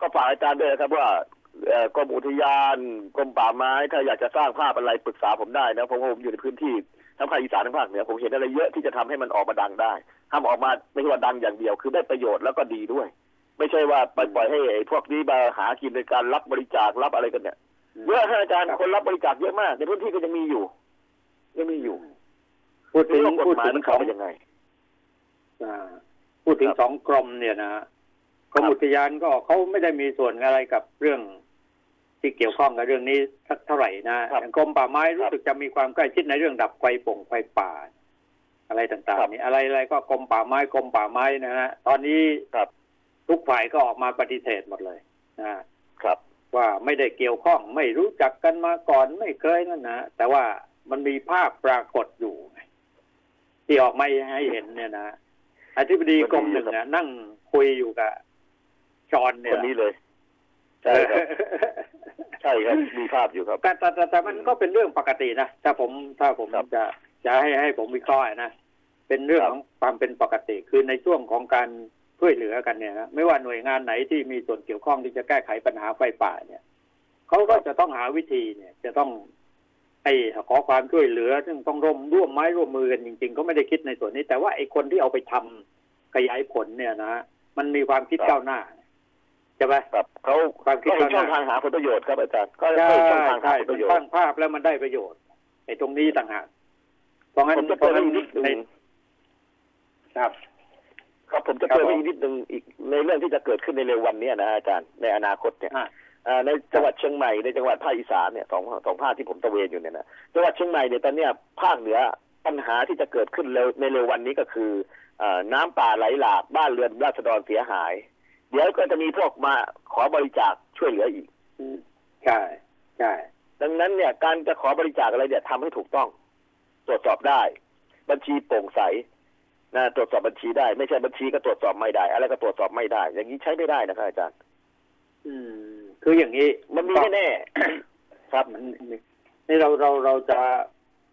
ก็ฝากอาจารย์ด้วยนะครับว่าเอ่อกรมอุทยานกรมป่าไม้ ถ้าอยากจะสร้างภาพอะไรปรึกษาผมได้นะเพราะว่าผมอยู่ในพื้นที่ทั้งภาคอีสานทั้งภาคเหนือผมเห็นอะไรเยอะที่จะทำให้มันออกมาดังได้ทำออกมาไม่ใช่ว่าดังอย่างเดียว คือได้ประโยชน์แล้วก็ดีด้วย ไม่ใช่ว่าไปปล่อยให้ไอ้พวกนี้มาหากินในการรับบริจาครับอะไรกันเนี่ยเยอะฮะอาจารย์คนรับบริจาคเยอะมาก ในพื้นที่ก็ยังมีอยู่ ยังมีอยู่ พูดถึงไม่รู้ว่ากพูฎดหมายถึงมันสเข้าองไปยังไงอ่าพูดถึงครับสองกรมเนี่ยนะกรมครับอุทยานก็เขาไม่ได้มีส่วนอะไรกับเรื่องที่เกี่ยวข้องกับเรื่องนี้สักเท่าไหร่นะครับอย่างกรมป่าไม้รู้สึกจะมีความใกล้ชิดในเรื่องดับไฟป่งไฟป่า อะไรต่างครับๆนี่อะไรอะไรก็กรมป่าไม้กรมป่าไม้นะฮะตอนนี้ครับ ทุกฝ่ายก็ออกมาปฏิเสธหมดเลยนะครับ ว่าไม่ได้เกี่ยวข้องไม่รู้จักกันมาก่อนไม่เคยนั่นนะแต่ว่ามันมีภาพปรากฏอยู่ไงที่ออกมาให้เห็นเนี่ยนะอธิบดีกรมหนึ่งนะนั่งคุยอยู่กับจอห์นคเนี่ยนนี้เลยใช่ครับใช่ครับมีภาพอยู่ครับแต่แต่แต่แต่มันก็เป็นเรื่องปกตินะถ้าผมถ้าผมครับจะจะให้ให้ผมวิเคราะห์นะเป็นเรื่องครับของความเป็นปกติคือในช่วงของการ ช่วยเหลือกันเนี่ยนะไม่ว่าหน่วยงานไหนที่มีส่วนเกี่ยวข้องที่จะแก้ไขปัญหาไฟป่าเนี่ยเขาก็จะต้องหาวิธีเนี่ย จะต้องให้ขอความช่วยเหลือซึ่งต้องร่วมร่วมไม้ร่วมมือกันจริงๆ ก็ไม่ได้คิดในส่วนนี้ แต่ว่าไอ้คนที่เอาไปทำขยายผลเนี่ยนะมันมีความคิดครับก้าวหน้าใช่ไหมครับเขาความคิดก็เห็นข้างหน้าช่องทางหาผลประโยชน์ครับอาจารย์ก็ใช่เห็นช่องทางหาใช่ผลปมันระโยสชร้างน์ภาพแล้วมันได้ประโยชน์ไอ้ตรงนี้ต่างหากเพราะงั้นผมจะเพราะเพิ่มงั้นอีกนิดหในนึ่งครับ ครับผมจะครับเพิ่มผมอีกนิดหนึ่งอีกในเรื่องที่จะเกิดขึ้นในเร็ววันเนี้ยนะอาจารย์ในอนาคตเนี่ยอ่าอ่าในจังหวัดเชียงใหม่ในจังหวัดภาคอีสานเนี่ยสองสองภาคที่ผมตระเวนอยู่เนี่ยนะจังหวัดเชียงใหม่เนี่ยตอนเนี้ยภาคเหนือปัญหาที่จะเกิดขึ้นเร็วในเร็ววันนี้ก็คืออ่าน้ำป่าไหลหลากบ้านเรือนราษฎรเสียหาย เดี๋ยวก็จะมีพวกมาขอบริจาคช่วยเหลืออีกใช่ใช่ดังนั้นเนี่ยการจะขอบริจาคอะไรเนี่ยทำให้ถูกต้อง ตรวจสอบได้ บัญชีโปร่งใส นะตรวจสอบบัญชีได้ ไม่ใช่บัญชีก็ตรวจสอบไม่ได้ อะไรก็ตรวจสอบไม่ได้ อย่างนี้ใช้ไม่ได้นะครับอาจารย์ อืม คืออย่างนี้มันมีแน่ๆครับมันนี่เราเราเราจะ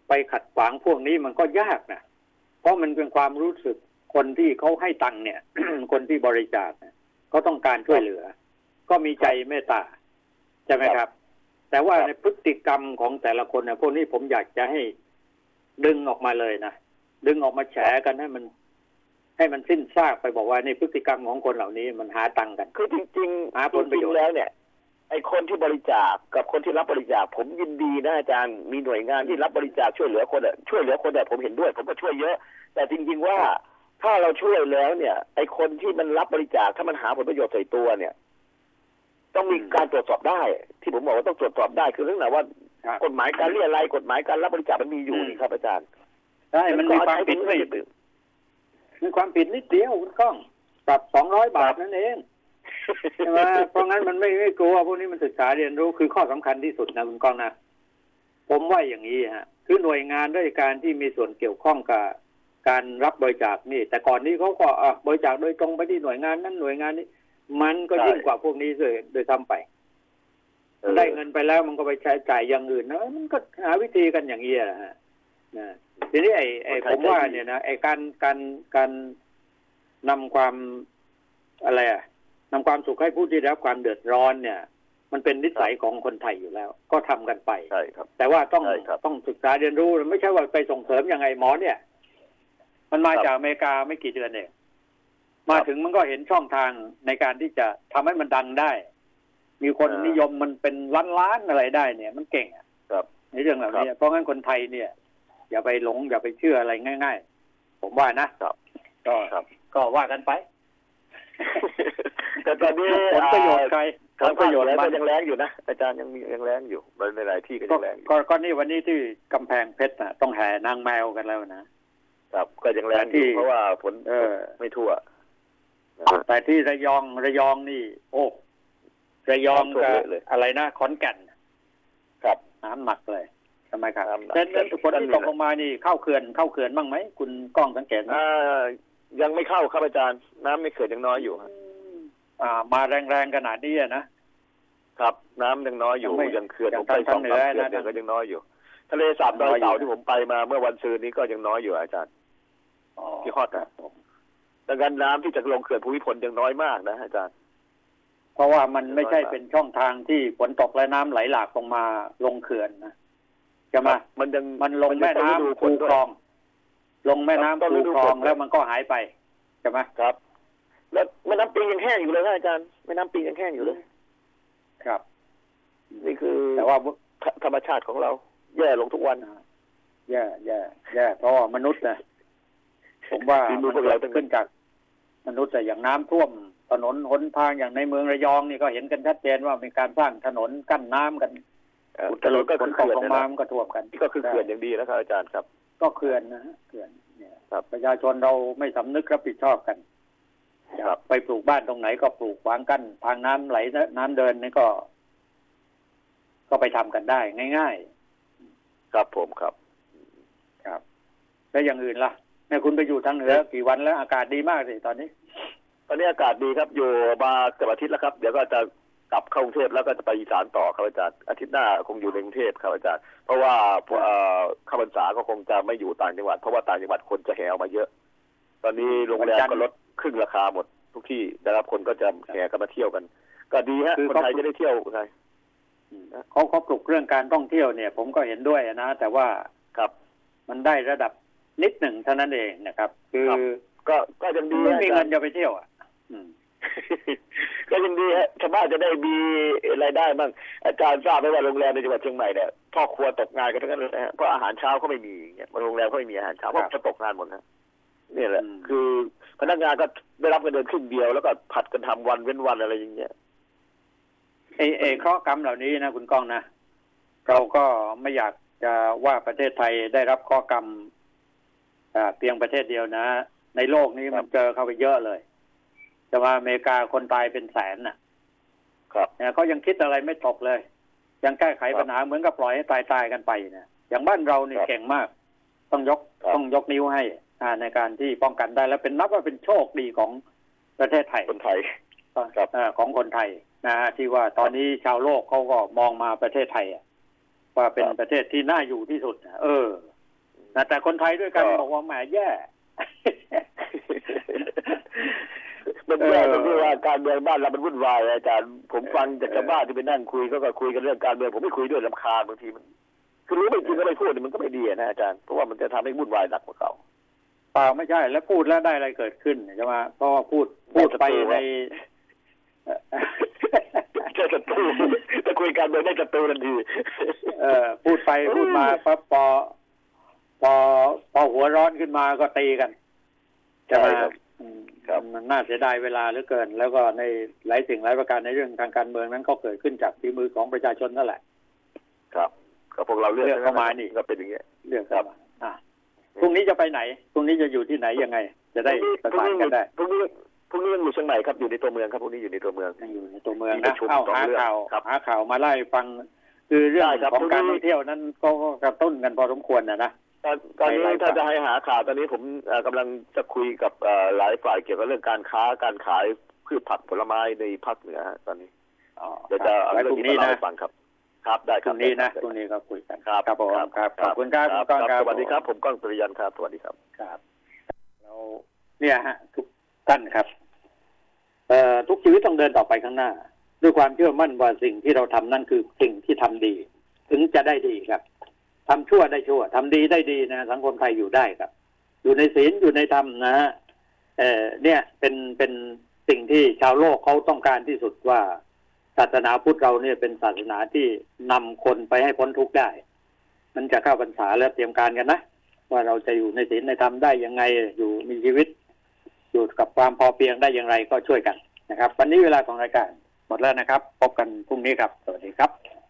ไปขัดขวางพวกนี้มันก็ยากนะเพราะมันเป็นความรู้สึกคนที่เขาให้ตังค์เนี่ย คนที่บริจาคเนี่ยเขาต้องการช่วยเหลือ ก็มีใจเมตตาใช่ไหมครับ แต่ว่าครับในพฤติกรรมของแต่ละคนเนี่ยพวกนี้ผมอยากจะให้ดึงออกมาเลยนะ ดึงออกมาแฉกันให้มัน ให้มันสิ้นซากไปบอกว่าในพฤติกรรมของคนเหล่านี้มันหาตังค์กัน คือจริงหาๆผลประโยชน์จงๆแล้วเนี่ยไอ้คนที่บริจาคกับคนที่รับบริจาค ผมยินดีนะอาจารย์มีหน่วยงานที่รับบริจาคช่วยเหลือคนอะช่วยเหลือคนอะผมเห็นด้วย ผมก็ช่วยเยอะ แต่จริง ๆ ว่าถ้าเราช่วยแล้วเนี่ย ไอ้คนที่มันรับบริจาคถ้ามันหาผลประโยชน์ใส่ตัวเนี่ย ต้องมีการตรวจสอบได้ ที่ผมบอกว่าต้องตรวจสอบได้คือเรื่องไหนว่าครับกฎหมายการเรียอะไรยกฎหมายการรับบริจาคมันมีอยู่อืมนี่ครับอาจารย์ ใช่มันมีความผิดไม่มีความผิดนิดเดียวคุณก้องปรับสองร้อยบาทนั่นเองใช่ไหมเพราะงั้นมันไม่ไม่กลัวพวกนี้มันศึกษาเรียนรู้คือข้อสำคัญที่สุดนะคุณก้องนะผมว่าอย่างนี้ฮะ คือหน่วยงานราชการที่มีส่วนเกี่ยวข้องกับการรับบริจาคนี่ แต่ก่อนนี้เขาก็อะบริจาคโดยตรงไปที่หน่วยงานนั้นหน่วยงานนี้ มันก็ใช่ยิ่งกว่าพวกนี้เลยโดยทำไปเออได้เงินไปแล้วมันก็ไปใช้จ่ายอย่างอื่นนะมันก็หาวิธีกันอย่างนี้แหละฮะนะ ทีนี้ไอ้ไอ้ผมว่าเนี่ยนะไอ้การการการนำความอะไรอะนำความสุขให้ผู้ที่ได้รับความเดือดร้อนเนี่ย มันเป็นนิสัยของคนไทยอยู่แล้ว ก็ทำกันไปใช่ครับ แต่ว่าต้องใช่ครับต้องศึกษาเรียนรู้ไม่ใช่ว่าไปส่งเสริมยังไงหมอเนี่ย มันมาครับจากอเมริกาไม่กี่เดือนเองมาถึงมันก็เห็นช่องทางในการที่จะทำให้มันดังได้ มีคนอ่านินิยมมันเป็นล้านล้านๆอะไรได้เนี่ย มันเก่งอะครับในเรื่องเหล่านี้เพราะงั้นคนไทยเนี่ย อย่าไปหลง อย่าไปเชื่ออะไรง่าย ๆ ผมว่านะครับ ก็ครับ ก็ว่ากันไป แต่ตอนนี้ผลประโยชน์ใครผทางลปประระโยโยชชน์น์แล้วมัก็นยังแรงอยู่นะอาจารย์ยังมียังแรงอยู่ในหลายที่ก็ก็ยังแรงอยู่ก็ก็นี่วันนี้ที่กำแพงเพชรน่ะต้องแห่นางแมวกันแล้วนะครับก็ยังแรงแต่ที่อยู่เพราะว่าฝนเออ ไม่ทั่วแต่ที่ระยองระยองนี่ โอ้ระยองน้ำท่วมกับเยอะเลยอะไรนะขอนแก่นครับน้ำหนักเลย ทำไมครับน้ำหนักแล้วแล้วฝนที่ตกลงมานี่เข้าเขื่อนเข้าเขื่อนบ้างไหมคุณกล้องสังเกตไหมอ่ายังไม่เข้าครับอาจารย์ น้ำไม่เขื่อนยังน้อยอยู่ครับอ่า มาแรงๆขนาดนี้อะนะครับ น้ำยังน้อยอยู่ยังไม่ยังเขื่อนยังผมไปสทาองงเหนืสาอมเขื่อนนะเนี่ยก็ยังน้อยอยู่ ทะเลสาบดอยน้อยอยู่เต่าที่ผมไปมาเมื่อวันซืนนี้ก็ยังน้อยอยู่อาจารย์ที่ฮอดครับดังนั้นน้ำที่จะลงเขื่อนภูมิพลยังน้อยมากนะอาจารย์ เพราะว่ามันไม่ใช่น้อยมากเป็นช่องทางที่ฝนตกและน้ำไหลหลากลงมาลงเขื่อนนะ จะมามันยังมันลงแม่น้ำดูฝคูนด้วคยลอง ลงแม่น้ำต้องคูฤดูคลองฝนแล้วมันก็หายไปใช่ไหมครับ แล้วแม่น้ำปิงยังแห้งอยู่เลยนะอาจารย์แม่น้ำปิงยังแห้งอยู่เลย ครับ นี่คือ แต่ว่าธธรรมชาติของเรา แย่ลงทุกวันแย่แย่แย่เพราะว่ามนุษย์นะผมว่าฝีมืมัอนพวกเราเกิดขึ้นจากมนุษย์แต่อย่างน้ำท่วมถนนหนทางอย่างในเมืองระยองนี่ก็เห็นกันชัดเจนว่าเป็นการสร้างถนนกั้นน้ำกันเอ่ออุ ถตนลุนดก็ฝคืนอตกเขื่อนลงนะมานะมันก็ท่วมกันนี่ก็คือเขื่อนอย่างดีนะครับ อาจารย์ครับ ก็เขื่อนนะฮะเขื่อนเนี่ยครับประชาชนเราไม่สำนึกรับผิดชอบกันครับไปปลูกบ้านตรงไหนก็ปลูกขวางกั้นทางน้ำไหลน้ำเดินนี่ก็ ก็ไปทำกันได้ง่ายครับผมครับๆครับ แล้วอย่างอื่นล่ะแม่คุณไปอยู่ทางเหนือกี่วันแล้วอากาศดีมากสิตอนนี้ ตอนนี้อากาศดีครับอยู่มาเกือบอาทิตย์แล้วครับ เดี๋ยวก็จะ กลับเข้ากรุงเทพแล้วก็จะไปอีสานต่อครับอาจารย์อาทิตย์หน้าคงอยู่ในกรุงเทพครับอาจารย์ เพราะว่าเอ่อข้าพรรษาก็คงจะไม่อยู่ต่างจังหวัด เพราะว่าต่างจังหวัดคนจะแห่ออกมาเยอะ ตอนนี้โรงแรมก็ลดครึ่งราคาหมด ทุกที่นะครับคนก็จะแห่กันมาเที่ยวกัน ก็ดีฮะคือคนเขาไทยจะได้เที่ยวไงเขาเขาปลุกเรื่องการท่องเที่ยวเนี่ย ผมก็เห็นด้วยนะ แต่ว่าครับมันได้ระดับนิดหนึ่งเท่านั้นเองนะครับ คือครับก็ก็ยังดีไม่ฮะมีอาจาเงิรนย์จะไปเที่ยวอะอืม ก็ยังดีฮะชาวบ้านจะได้มีรายได้บ้างอาจารย์ทราบไหมว่าโรงแรมในจังหวัดเชียงใหม่เนี่ยพ่อครัวตกงานกันทั้งนั้นเลยนะฮะเพราะอาหารเช้าเขาไม่มีอย่างเงี้ยโรงแรมเขาไม่มีอาหารเช้าเพราะเขาตกงานหมดนะนี่แหละอืมคือพนักงานก็ได้รับเงินเดือนครึ่งเดียวแล้วก็ผัดกันทำวันเว้นวันอะไรอย่างเงี้ยไอ้ไอ้เคราะห์กรรมเหล่านี้นะคุณก้องนะเราก็ไม่อยากจะว่าประเทศไทยได้รับเคราะห์กรรมอ่าเพียงประเทศเดียวนะ ในโลกนี้มันเจอเข้าไปเยอะเลย จะมาอเมริกาคนตายเป็นแสนน่ะ ครับเนี่ยเขายังคิดอะไรไม่ตกเลย ยังแก้ไขปัญหาเหมือนกับปล่อยให้ตายตายๆกันไปนะอย่างบ้านเรานี่ครับเก่งมาก ต้องยกครับต้องยกนิ้วให้อ่าในการที่ป้องกันได้แล้วเป็นนับว่าเป็นโชคดีของประเทศไทยคนไทยครับเอ่อของคนไทยนะฮะที่ว่าตอนนี้ชาวโลกเขาก็มองมาประเทศไทยอะว่าเป็นครับประเทศที่น่าอยู่ที่สุดนะเออนะแต่คนไทยด้วยกันก็บอกว่าแหมแย่ มันแย่ตรงที่เออว่าการเมืองบ้านเรามันวุ่นวายอาจารย์ผมฟังจากชาวบ้านที่ไปนั่งคุยเขาก็คุยกันเรื่องการเมืองผมไม่คุยด้วยลำคาญบางทีมันคือรู้ไม่จริงก็ไม่พูดนี่มันก็ไม่ดีนะอาจารย์เพราะว่ามันจะทำให้วุ่นวายหนักกว่าเก่าเปล่าไม่ใช่ แล้วพูดแล้วได้อะไรเกิดขึ้นใช่ไหมเพราะว่าพูดพูดไปในแค่ศัตรูจะคุยการเมืองได้ศัตรูทันทีเออพูดไปพูดมาปั๊บพอพอพอหัวร้อนขึ้นมาก็ตีกันใช่ครับอืมครับ มันน่าเสียดายเวลาเหลือเกิน แล้วก็ในหลายสิ่งหลายประการในเรื่องทางการเมืองนั้นก็เกิดขึ้นจากฝีมือของประชาชนนั่นแหละ ครับก็พวกเราเลือกเลือกเข้ามานี่ก็เป็นอย่างเงี้ยเรื่องครับอะพรุ่งนี้จะไปไหนพรุ่งนี้จะอยู่ที่ไหนยังไง จะได้ประสานกันได้พรุ่งนี้พรุ่งนี้ยังอยู่เชียงใหม่ครับอยู่ในตัวเมืองครับพรุ่งนี้อยู่ในตัวเมืองยังอยู่ในตัวเมืองมีปนะระชุมเอ้าสองหาเรื่องข่าวครับหาข่าวมาไล่ฟัง คือเรื่องได้ครับของการพรุ่งนี้ท่องเที่ยวนั้นก็ก็กระตุ้นกันพอสมควรนะนะ ตอนตอนนี้หลายๆถ้าฝ่ายจะให้หาข่าวตอนนี้ผมเอ่อกำลังจะคุยกับเอ่อหลายฝ่ายเกี่ยวกับเรื่องการค้าการขายพืชผักผลไม้ในภาคเหนือฮะตอนนี้อ๋อเดี๋ยวจะเอาไว้เรื่พองรุ่งนี้นี้มาเล่านะให้ฟังครับ ครับได้พครับรุ่งนี้นะได้พรุ่งนี้ก็คุยกันครับครับผมครับครับขอบคุณครับคุณก้องครับสวัสดีครับ ผมก้องสุริยันครับสวัสดีครับครับเราเนี่ยฮะทุกท่านครับเอ่อทุกชีวิตต้องเดินต่อไปข้างหน้า ด้วยความเชื่อมั่นว่าสิ่งที่เราทำนั่นคือสิ่งที่ทำดี ถึงจะได้ดีครับ ทำชั่วได้ชั่วทำดีได้ดีนะ สังคมไทยอยู่ได้ครับ อยู่ในศีลอยู่ในธรรมนะฮะเออเนี่ยเป็นเป็นสิ่งที่ชาวโลกเขาต้องการที่สุดว่า ศาสนาพุทธเราเนี่ยเป็นศาสนาที่นำคนไปให้พ้นทุกข์ได้ มันจะเข้าพรรษาแล้วเตรียมการกันนะว่าเราจะอยู่ในศีลในธรรมได้ยังไงอยู่มีชีวิต อยู่กับความพอเพียงได้อย่างไรก็ช่วยกันนะครับ วันนี้เวลาของรายการหมดแล้วนะครับ พบกันพรุ่งนี้ครับ สวัสดีครับ